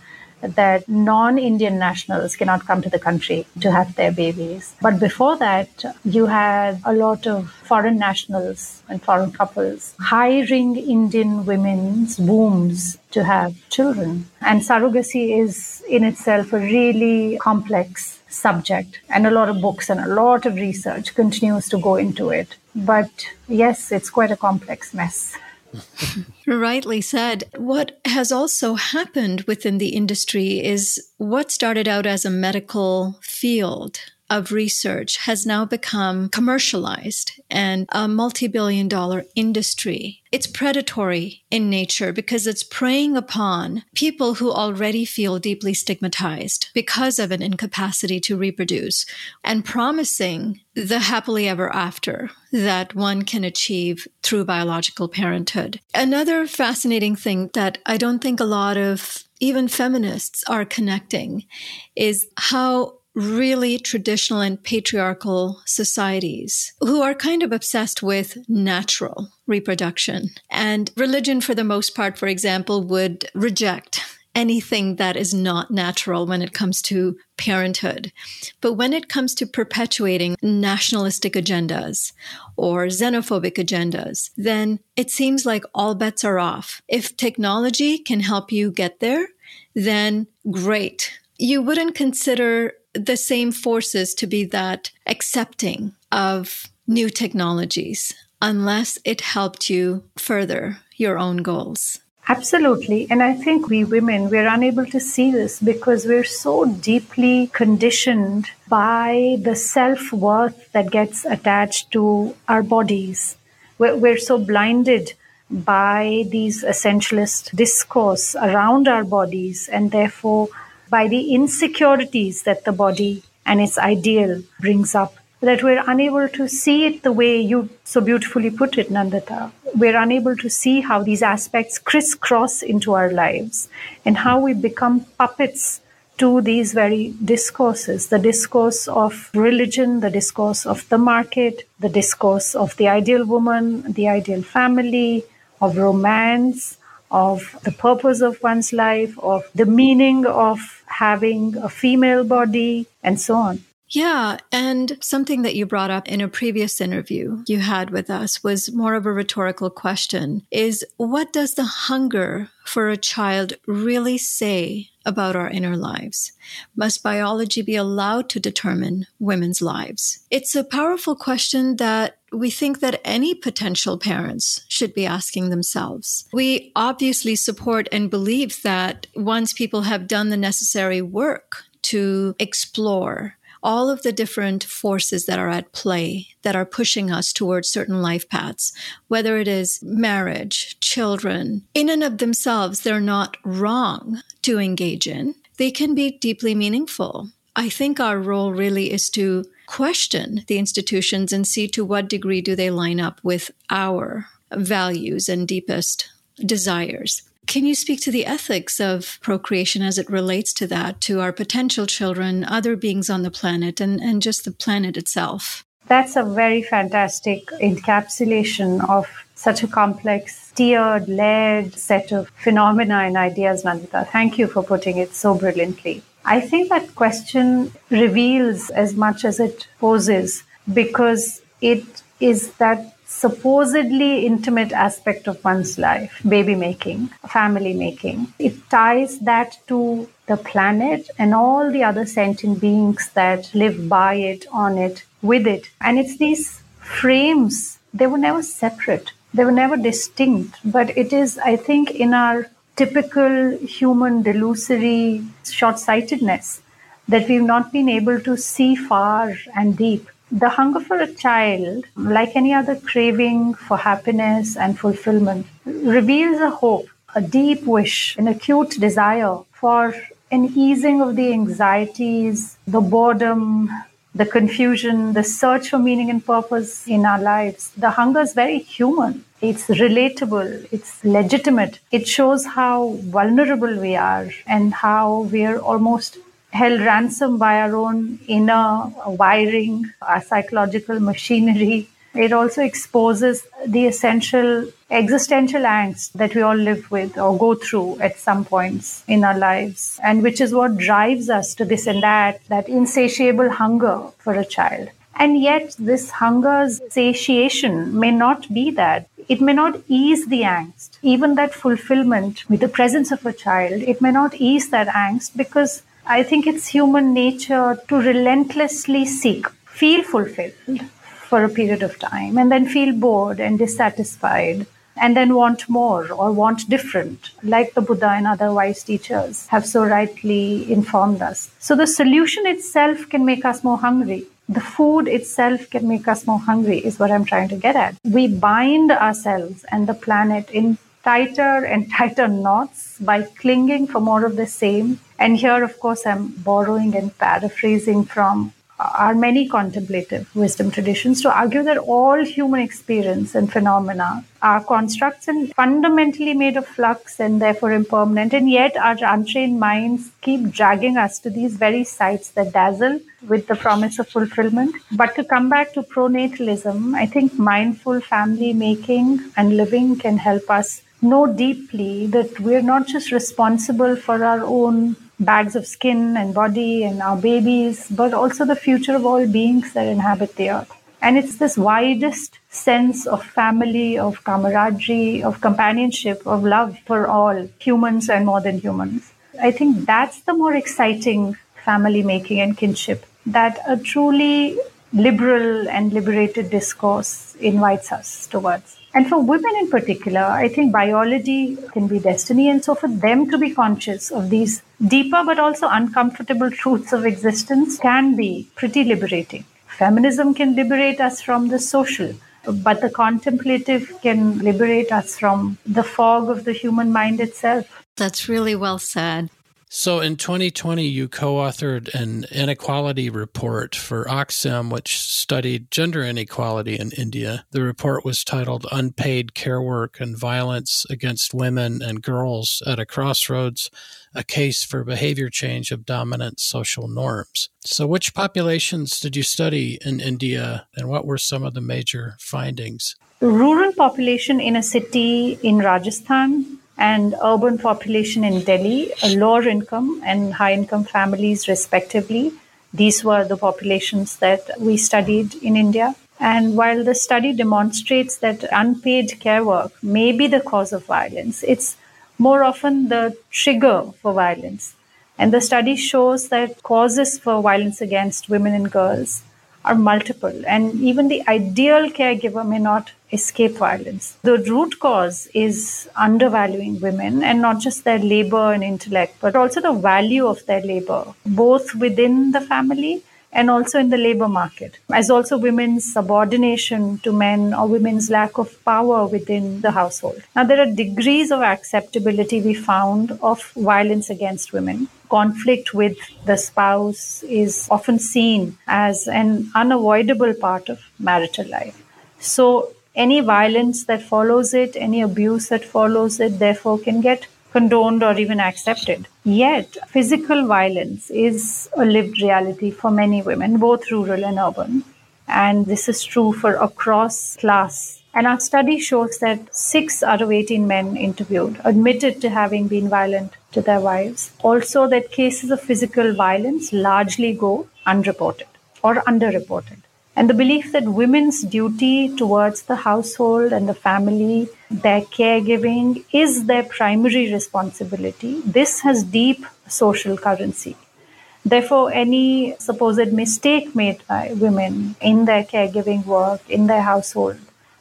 that non Indian nationals cannot come to the country to have their babies. But before that, you had a lot of foreign nationals and foreign couples hiring Indian women's wombs to have children. And surrogacy is in itself a really complex subject, and a lot of books and a lot of research continues to go into it. But yes, it's quite a complex mess. Rightly said. What has also happened within the industry is what started out as a medical field of research has now become commercialized and a multi billion dollar industry. It's predatory in nature because it's preying upon people who already feel deeply stigmatized because of an incapacity to reproduce and promising the happily ever after that one can achieve through biological parenthood. Another fascinating thing that I don't think a lot of even feminists are connecting is how really traditional and patriarchal societies who are kind of obsessed with natural reproduction. And religion, for the most part, for example, would reject anything that is not natural when it comes to parenthood. But when it comes to perpetuating nationalistic agendas or xenophobic agendas, then it seems like all bets are off. If technology can help you get there, then great. You wouldn't consider the same forces to be that accepting of new technologies unless it helped you further your own goals. Absolutely. And I think we women, we're unable to see this because we're so deeply conditioned by the self worth that gets attached to our bodies. We're, we're so blinded by these essentialist discourse around our bodies and therefore by the insecurities that the body and its ideal brings up that we're unable to see it the way you so beautifully put it, Nandita. We're unable to see how these aspects crisscross into our lives and how we become puppets to these very discourses the discourse of religion, the discourse of the market, the discourse of the ideal woman, the ideal family, of romance, of the purpose of one's life, of the meaning of having a female body, and so on. Yeah. And something that you brought up in a previous interview you had with us was more of a rhetorical question is what does the hunger for a child really say about our inner lives? Must biology be allowed to determine women's lives? It's a powerful question that we think that any potential parents should be asking themselves. We obviously support and believe that once people have done the necessary work to explore all of the different forces that are at play that are pushing us towards certain life paths, whether it is marriage, children, in and of themselves, they're not wrong to engage in. They can be deeply meaningful. I think our role really is to question the institutions and see to what degree do they line up with our values and deepest desires. Can you speak to the ethics of procreation as it relates to that, to our potential children, other beings on the planet, and, and just the planet itself? That's a very fantastic encapsulation of such a complex, tiered, layered set of phenomena and ideas, Nandita. Thank you for putting it so brilliantly. I think that question reveals as much as it poses because it is that supposedly intimate aspect of one's life, baby making, family making. It ties that to the planet and all the other sentient beings that live by it, on it, with it. And it's these frames, they were never separate, they were never distinct. But it is, I think, in our typical human delusory short sightedness that we've not been able to see far and deep the hunger for a child, like any other craving for happiness and fulfillment, reveals a hope, a deep wish, an acute desire for an easing of the anxieties, the boredom, the confusion, the search for meaning and purpose in our lives. The hunger is very human. It's relatable. It's legitimate. It shows how vulnerable we are and how we're almost held ransom by our own inner wiring, our psychological machinery. It also exposes the essential existential angst that we all live with or go through at some points in our lives, and which is what drives us to this and that, that insatiable hunger for a child. And yet, this hunger's satiation may not be that. It may not ease the angst. Even that fulfillment with the presence of a child, it may not ease that angst because I think it's human nature to relentlessly seek, feel fulfilled for a period of time, and then feel bored and dissatisfied, and then want more or want different, like the Buddha and other wise teachers have so rightly informed us. So the solution itself can make us more hungry. The food itself can make us more hungry, is what I'm trying to get at. We bind ourselves and the planet in tighter and tighter knots by clinging for more of the same. And here, of course, I'm borrowing and paraphrasing from our many contemplative wisdom traditions to argue that all human experience and phenomena are constructs and fundamentally made of flux and therefore impermanent. And yet, our untrained minds keep dragging us to these very sites that dazzle with the promise of fulfillment. But to come back to pronatalism, I think mindful family making and living can help us know deeply that we're not just responsible for our own bags of skin and body and our babies, but also the future of all beings that inhabit the earth. And it's this widest sense of family, of camaraderie, of companionship, of love for all humans and more than humans. I think that's the more exciting family making and kinship that a truly liberal and liberated discourse invites us towards. And for women in particular, I think biology can be destiny. And so for them to be conscious of these deeper but also uncomfortable truths of existence can be pretty liberating. Feminism can liberate us from the social, but the contemplative can liberate us from the fog of the human mind itself. That's really well said. So in 2020, you co authored an inequality report for Oxfam, which studied gender inequality in India. The report was titled Unpaid Care Work and Violence Against Women and Girls at a Crossroads A Case for Behavior Change of Dominant Social Norms. So, which populations did you study in India, and what were some of the major findings? Rural population in a city in Rajasthan and urban population in Delhi, lower income and high income families, respectively. These were the populations that we studied in India. And while the study demonstrates that unpaid care work may be the cause of violence, it's more often the trigger for violence. And the study shows that causes for violence against women and girls are multiple, and even the ideal caregiver may not escape violence. The root cause is undervaluing women and not just their labor and intellect, but also the value of their labor, both within the family and also in the labor market, as also women's subordination to men or women's lack of power within the household. Now, there are degrees of acceptability we found of violence against women. Conflict with the spouse is often seen as an unavoidable part of marital life. So, any violence that follows it, any abuse that follows it, therefore, can get condoned or even accepted. Yet, physical violence is a lived reality for many women, both rural and urban. And this is true for across class. And our study shows that six out of 18 men interviewed admitted to having been violent to their wives. Also, that cases of physical violence largely go unreported or underreported. And the belief that women's duty towards the household and the family, their caregiving, is their primary responsibility. This has deep social currency. Therefore, any supposed mistake made by women in their caregiving work, in their household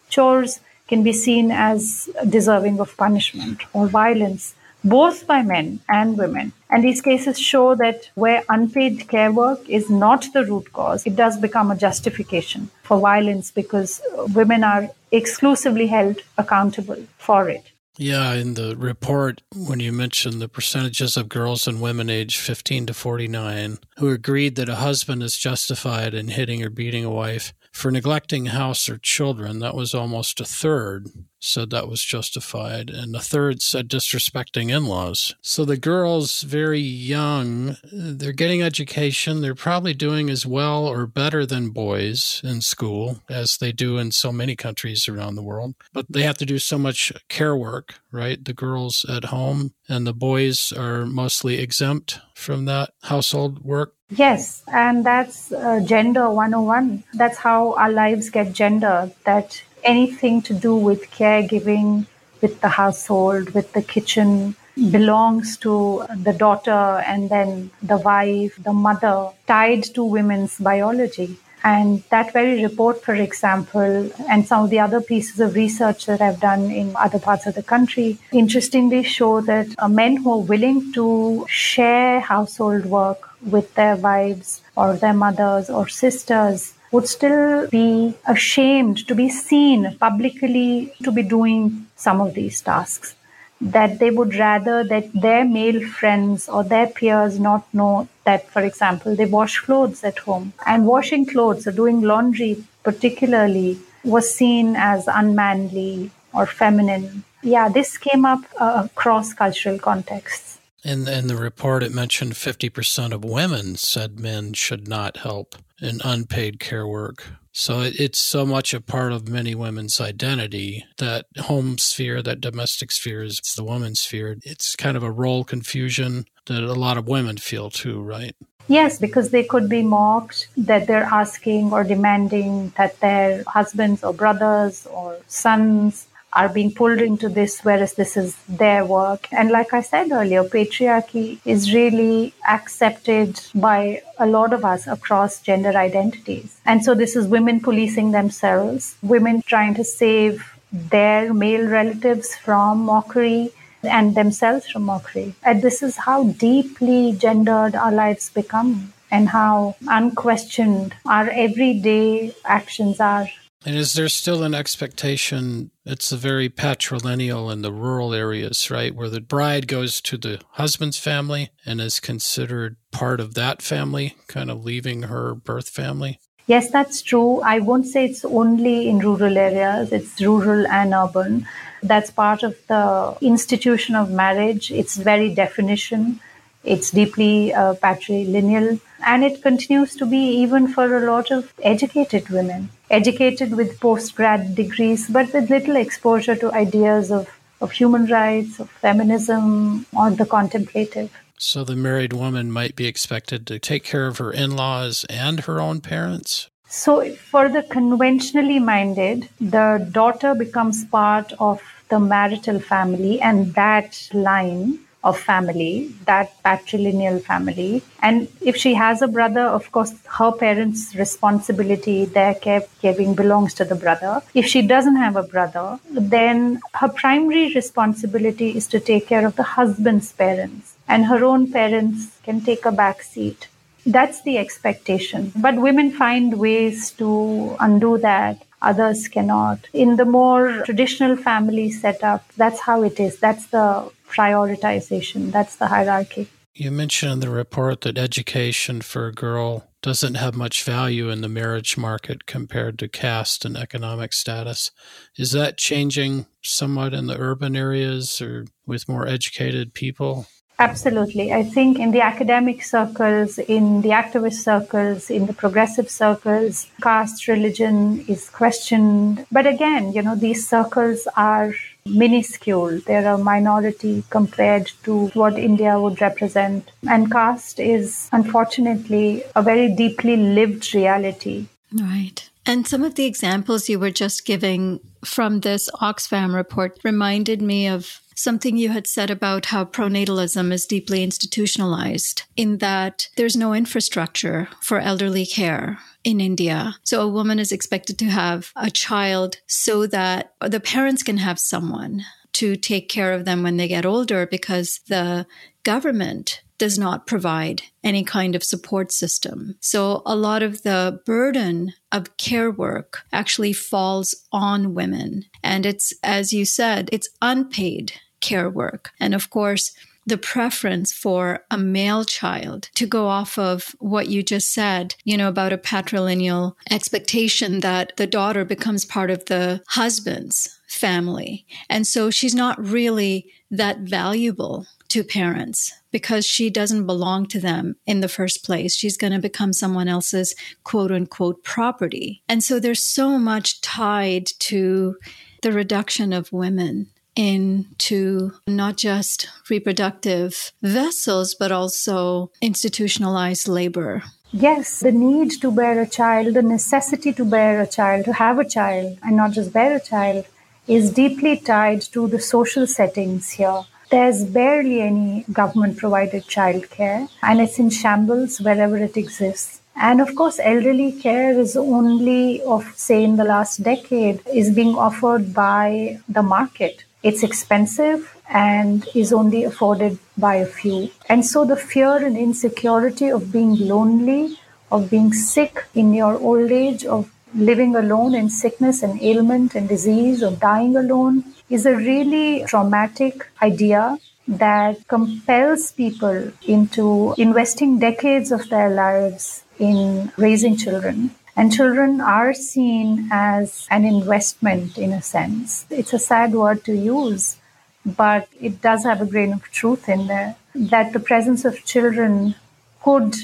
chores, can be seen as deserving of punishment or violence both by men and women. And these cases show that where unpaid care work is not the root cause, it does become a justification for violence because women are exclusively held accountable for it. Yeah, in the report, when you mentioned the percentages of girls and women aged 15 to 49 who agreed that a husband is justified in hitting or beating a wife for neglecting house or children, that was almost a third said that was justified, and a third said disrespecting in laws. So the girls, very young, they're getting education. They're probably doing as well or better than boys in school as they do in so many countries around the world. But they have to do so much care work, right? The girls at home and the boys are mostly exempt from that household work. Yes, and that's uh, gender 101. That's how our lives get gender, that anything to do with caregiving, with the household, with the kitchen belongs to the daughter and then the wife, the mother, tied to women's biology. And that very report, for example, and some of the other pieces of research that I've done in other parts of the country, interestingly show that uh, men who are willing to share household work with their wives or their mothers or sisters would still be ashamed to be seen publicly to be doing some of these tasks. That they would rather that their male friends or their peers not know that, for example, they wash clothes at home. And washing clothes or doing laundry, particularly, was seen as unmanly or feminine. Yeah, this came up uh, across cultural contexts. In, in the report, it mentioned 50% of women said men should not help in unpaid care work. So it's so much a part of many women's identity that home sphere, that domestic sphere is the woman's sphere. It's kind of a role confusion that a lot of women feel too, right? Yes, because they could be mocked that they're asking or demanding that their husbands or brothers or sons are being pulled into this, whereas this is their work. And like I said earlier, patriarchy is really accepted by a lot of us across gender identities. And so this is women policing themselves, women trying to save their male relatives from mockery and themselves from mockery. And this is how deeply gendered our lives become and how unquestioned our everyday actions are. And is there still an expectation? It's a very patrilineal in the rural areas, right? Where the bride goes to the husband's family and is considered part of that family, kind of leaving her birth family. Yes, that's true. I won't say it's only in rural areas, it's rural and urban. That's part of the institution of marriage, its very definition. It's deeply uh, patrilineal and it continues to be even for a lot of educated women educated with post grad degrees, but with little exposure to ideas of of human rights, of feminism, or the contemplative. So the married woman might be expected to take care of her in laws and her own parents? So, for the conventionally minded, the daughter becomes part of the marital family, and that line of family, that patrilineal family. And if she has a brother, of course, her parents' responsibility, their caregiving belongs to the brother. If she doesn't have a brother, then her primary responsibility is to take care of the husband's parents, and her own parents can take a back seat. That's the expectation. But women find ways to undo that others cannot. In the more traditional family setup, that's how it is. That's the prioritization. That's the hierarchy. You mentioned in the report that education for a girl doesn't have much value in the marriage market compared to caste and economic status. Is that changing somewhat in the urban areas or with more educated people? Absolutely. I think in the academic circles, in the activist circles, in the progressive circles, caste, religion is questioned. But again, you know, these circles are minuscule. They're a minority compared to what India would represent. And caste is unfortunately a very deeply lived reality. Right. And some of the examples you were just giving from this Oxfam report reminded me of something you had said about how pronatalism is deeply institutionalized in that there's no infrastructure for elderly care in India. So a woman is expected to have a child so that the parents can have someone to take care of them when they get older because the government does not provide any kind of support system. So a lot of the burden of care work actually falls on women. And it's, as you said, it's unpaid care work. And of course, the preference for a male child to go off of what you just said, you know, about a patrilineal expectation that the daughter becomes part of the husband's family. And so she's not really that valuable to parents because she doesn't belong to them in the first place. She's going to become someone else's quote unquote property. And so there's so much tied to the reduction of women into not just reproductive vessels, but also institutionalized labor. Yes, the need to bear a child, the necessity to bear a child, to have a child, and not just bear a child, is deeply tied to the social settings here. There's barely any government provided childcare, and it's in shambles wherever it exists. And of course, elderly care is only of, say, in the last decade, is being offered by the market it's expensive and is only afforded by a few. And so the fear and insecurity of being lonely, of being sick in your old age, of living alone in sickness and ailment and disease, of dying alone, is a really traumatic idea that compels people into investing decades of their lives in raising children and children are seen as an investment in a sense. It's a sad word to use, but it does have a grain of truth in there that the presence of children could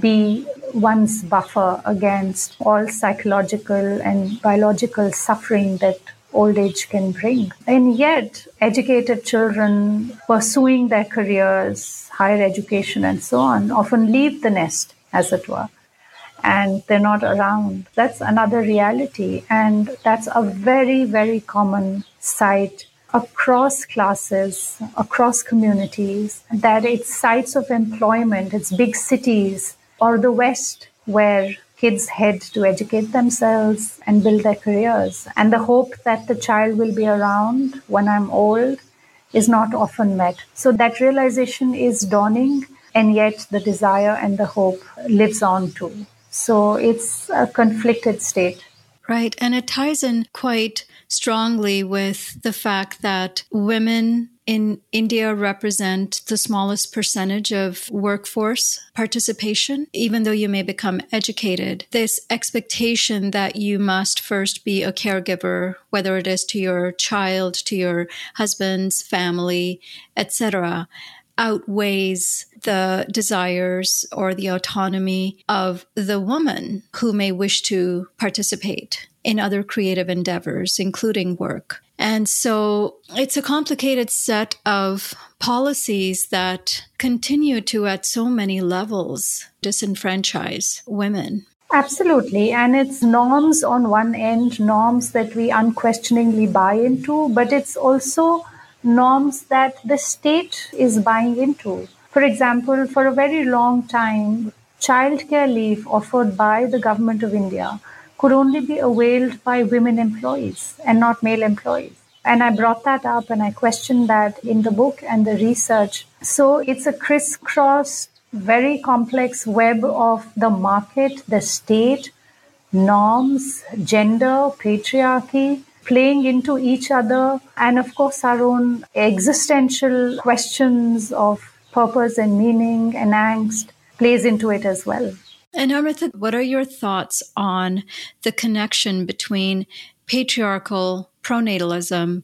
be one's buffer against all psychological and biological suffering that old age can bring. And yet, educated children pursuing their careers, higher education, and so on often leave the nest, as it were and they're not around. That's another reality. And that's a very, very common sight across classes, across communities, that it's sites of employment, it's big cities or the West where kids head to educate themselves and build their careers. And the hope that the child will be around when I'm old is not often met. So that realization is dawning, and yet the desire and the hope lives on too. So it's a conflicted state. Right. And it ties in quite strongly with the fact that women in India represent the smallest percentage of workforce participation, even though you may become educated. This expectation that you must first be a caregiver, whether it is to your child, to your husband's family, etc outweighs the desires or the autonomy of the woman who may wish to participate in other creative endeavors, including work. And so it's a complicated set of policies that continue to, at so many levels, disenfranchise women. Absolutely. And it's norms on one end, norms that we unquestioningly buy into, but it's also norms that the state is buying into. For example, for a very long time, childcare leave offered by the government of India could only be availed by women employees and not male employees. And I brought that up and I questioned that in the book and the research. So it's a crisscross, very complex web of the market, the state, norms, gender, patriarchy, playing into each other, and of course, our own existential questions of purpose and meaning and angst plays into it as well. And Amrita, what are your thoughts on the connection between patriarchal pronatalism,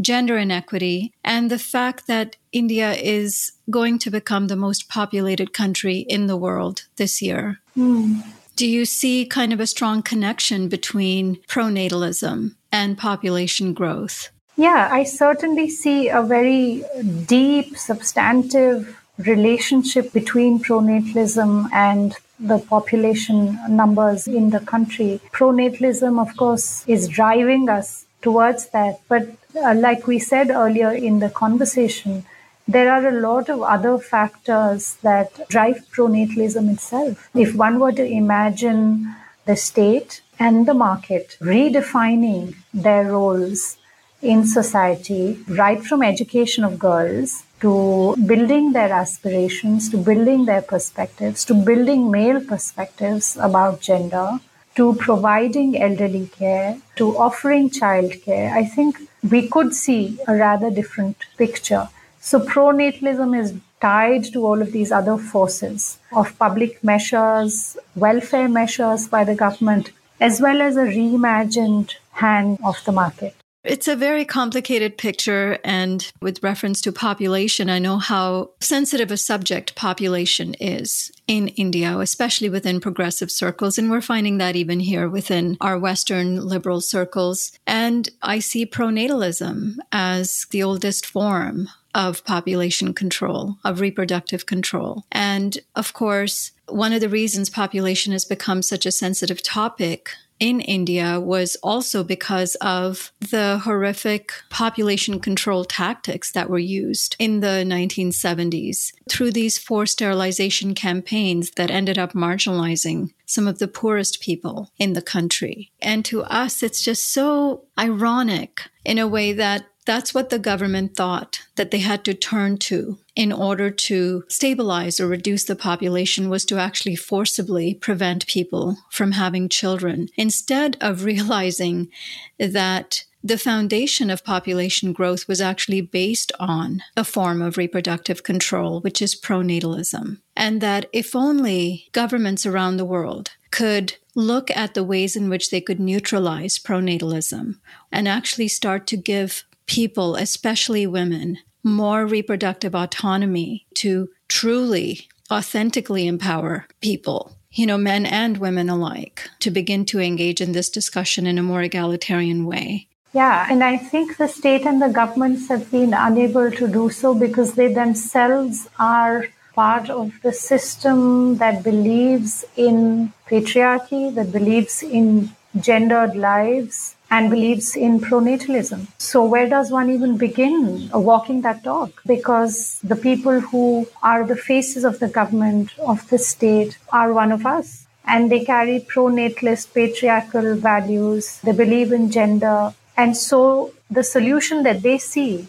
gender inequity, and the fact that India is going to become the most populated country in the world this year? Mm. Do you see kind of a strong connection between pronatalism and population growth? Yeah, I certainly see a very deep, substantive relationship between pronatalism and the population numbers in the country. Pronatalism, of course, is driving us towards that. But uh, like we said earlier in the conversation, there are a lot of other factors that drive pronatalism itself. If one were to imagine the state and the market redefining their roles in society, right from education of girls to building their aspirations, to building their perspectives, to building male perspectives about gender, to providing elderly care, to offering childcare, I think we could see a rather different picture. So, pronatalism is tied to all of these other forces of public measures, welfare measures by the government, as well as a reimagined hand of the market. It's a very complicated picture. And with reference to population, I know how sensitive a subject population is in India, especially within progressive circles. And we're finding that even here within our Western liberal circles. And I see pronatalism as the oldest form of population control, of reproductive control. And of course, one of the reasons population has become such a sensitive topic in India was also because of the horrific population control tactics that were used in the 1970s through these forced sterilization campaigns that ended up marginalizing some of the poorest people in the country. And to us, it's just so ironic in a way that that's what the government thought that they had to turn to in order to stabilize or reduce the population was to actually forcibly prevent people from having children instead of realizing that the foundation of population growth was actually based on a form of reproductive control, which is pronatalism. And that if only governments around the world could look at the ways in which they could neutralize pronatalism and actually start to give people, especially women, more reproductive autonomy to truly, authentically empower people, you know, men and women alike, to begin to engage in this discussion in a more egalitarian way. Yeah, and I think the state and the governments have been unable to do so because they themselves are part of the system that believes in patriarchy, that believes in gendered lives, and believes in pronatalism. So, where does one even begin walking that talk? Because the people who are the faces of the government, of the state, are one of us. And they carry pronatalist patriarchal values, they believe in gender. And so, the solution that they see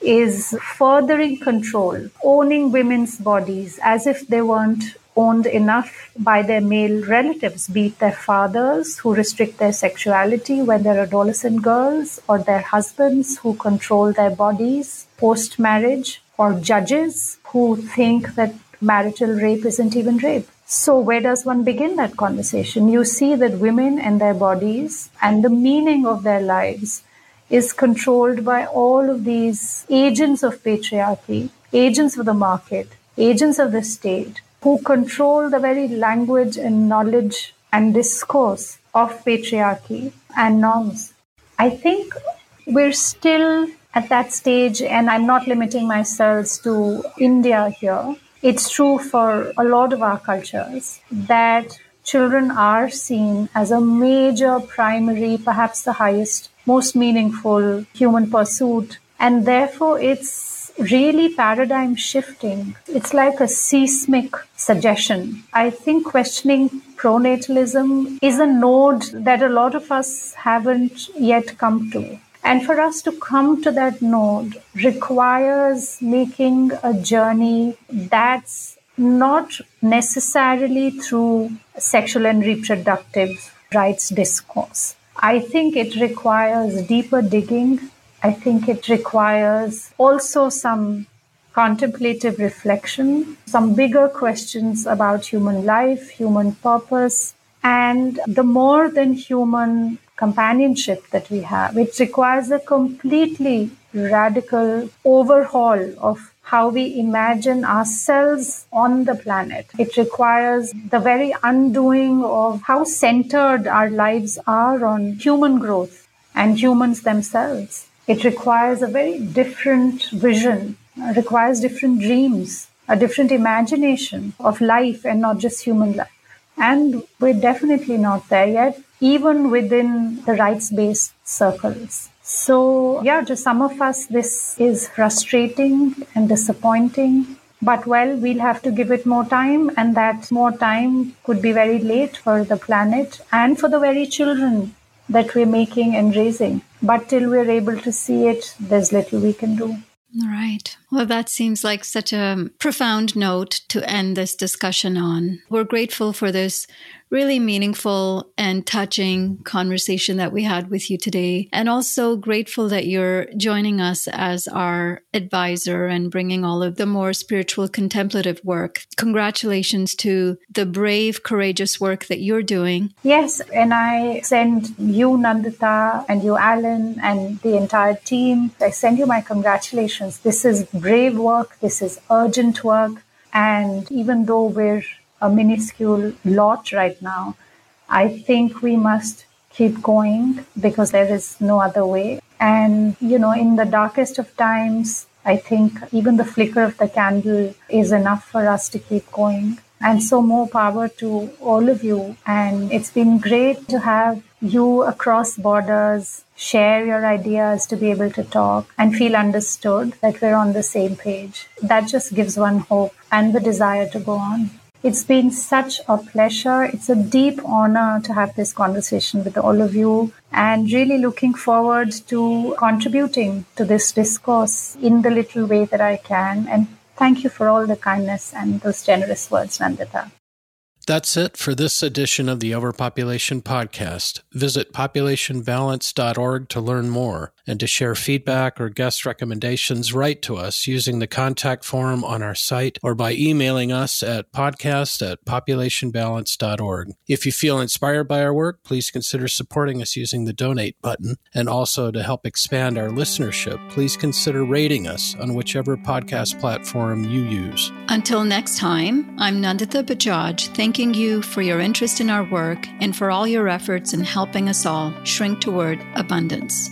is furthering control, owning women's bodies as if they weren't owned enough by their male relatives, be it their fathers who restrict their sexuality when they're adolescent girls, or their husbands who control their bodies post marriage, or judges who think that marital rape isn't even rape. So, where does one begin that conversation? You see that women and their bodies and the meaning of their lives is controlled by all of these agents of patriarchy, agents of the market, agents of the state who control the very language and knowledge and discourse of patriarchy and norms. I think we're still at that stage, and I'm not limiting myself to India here. It's true for a lot of our cultures that children are seen as a major, primary, perhaps the highest, most meaningful human pursuit. And therefore, it's really paradigm shifting. It's like a seismic suggestion. I think questioning pronatalism is a node that a lot of us haven't yet come to. And for us to come to that node requires making a journey that's not necessarily through sexual and reproductive rights discourse. I think it requires deeper digging. I think it requires also some contemplative reflection, some bigger questions about human life, human purpose, and the more than human companionship that we have. It requires a completely radical overhaul of how we imagine ourselves on the planet. It requires the very undoing of how centered our lives are on human growth and humans themselves. It requires a very different vision, requires different dreams, a different imagination of life and not just human life. And we're definitely not there yet, even within the rights based circles. So, yeah, to some of us, this is frustrating and disappointing. But well, we'll have to give it more time, and that more time could be very late for the planet and for the very children that we're making and raising. But till we're able to see it, there's little we can do. All right. Well, that seems like such a profound note to end this discussion on. We're grateful for this really meaningful and touching conversation that we had with you today. And also grateful that you're joining us as our advisor and bringing all of the more spiritual contemplative work. Congratulations to the brave, courageous work that you're doing. Yes. And I send you, Nandita, and you, Alan, and the entire team. I send you my congratulations. This is brave work. This is urgent work. And even though we're a minuscule lot right now. I think we must keep going because there is no other way. And, you know, in the darkest of times, I think even the flicker of the candle is enough for us to keep going. And so, more power to all of you. And it's been great to have you across borders share your ideas to be able to talk and feel understood that we're on the same page. That just gives one hope and the desire to go on. It's been such a pleasure. It's a deep honor to have this conversation with all of you and really looking forward to contributing to this discourse in the little way that I can. And thank you for all the kindness and those generous words, Nandita. That's it for this edition of the Overpopulation Podcast. Visit populationbalance.org to learn more and to share feedback or guest recommendations, write to us using the contact form on our site or by emailing us at podcast at populationbalance.org. If you feel inspired by our work, please consider supporting us using the donate button. And also to help expand our listenership, please consider rating us on whichever podcast platform you use. Until next time, I'm Nandita Bajaj, thanking you for your interest in our work and for all your efforts in helping us all shrink toward abundance.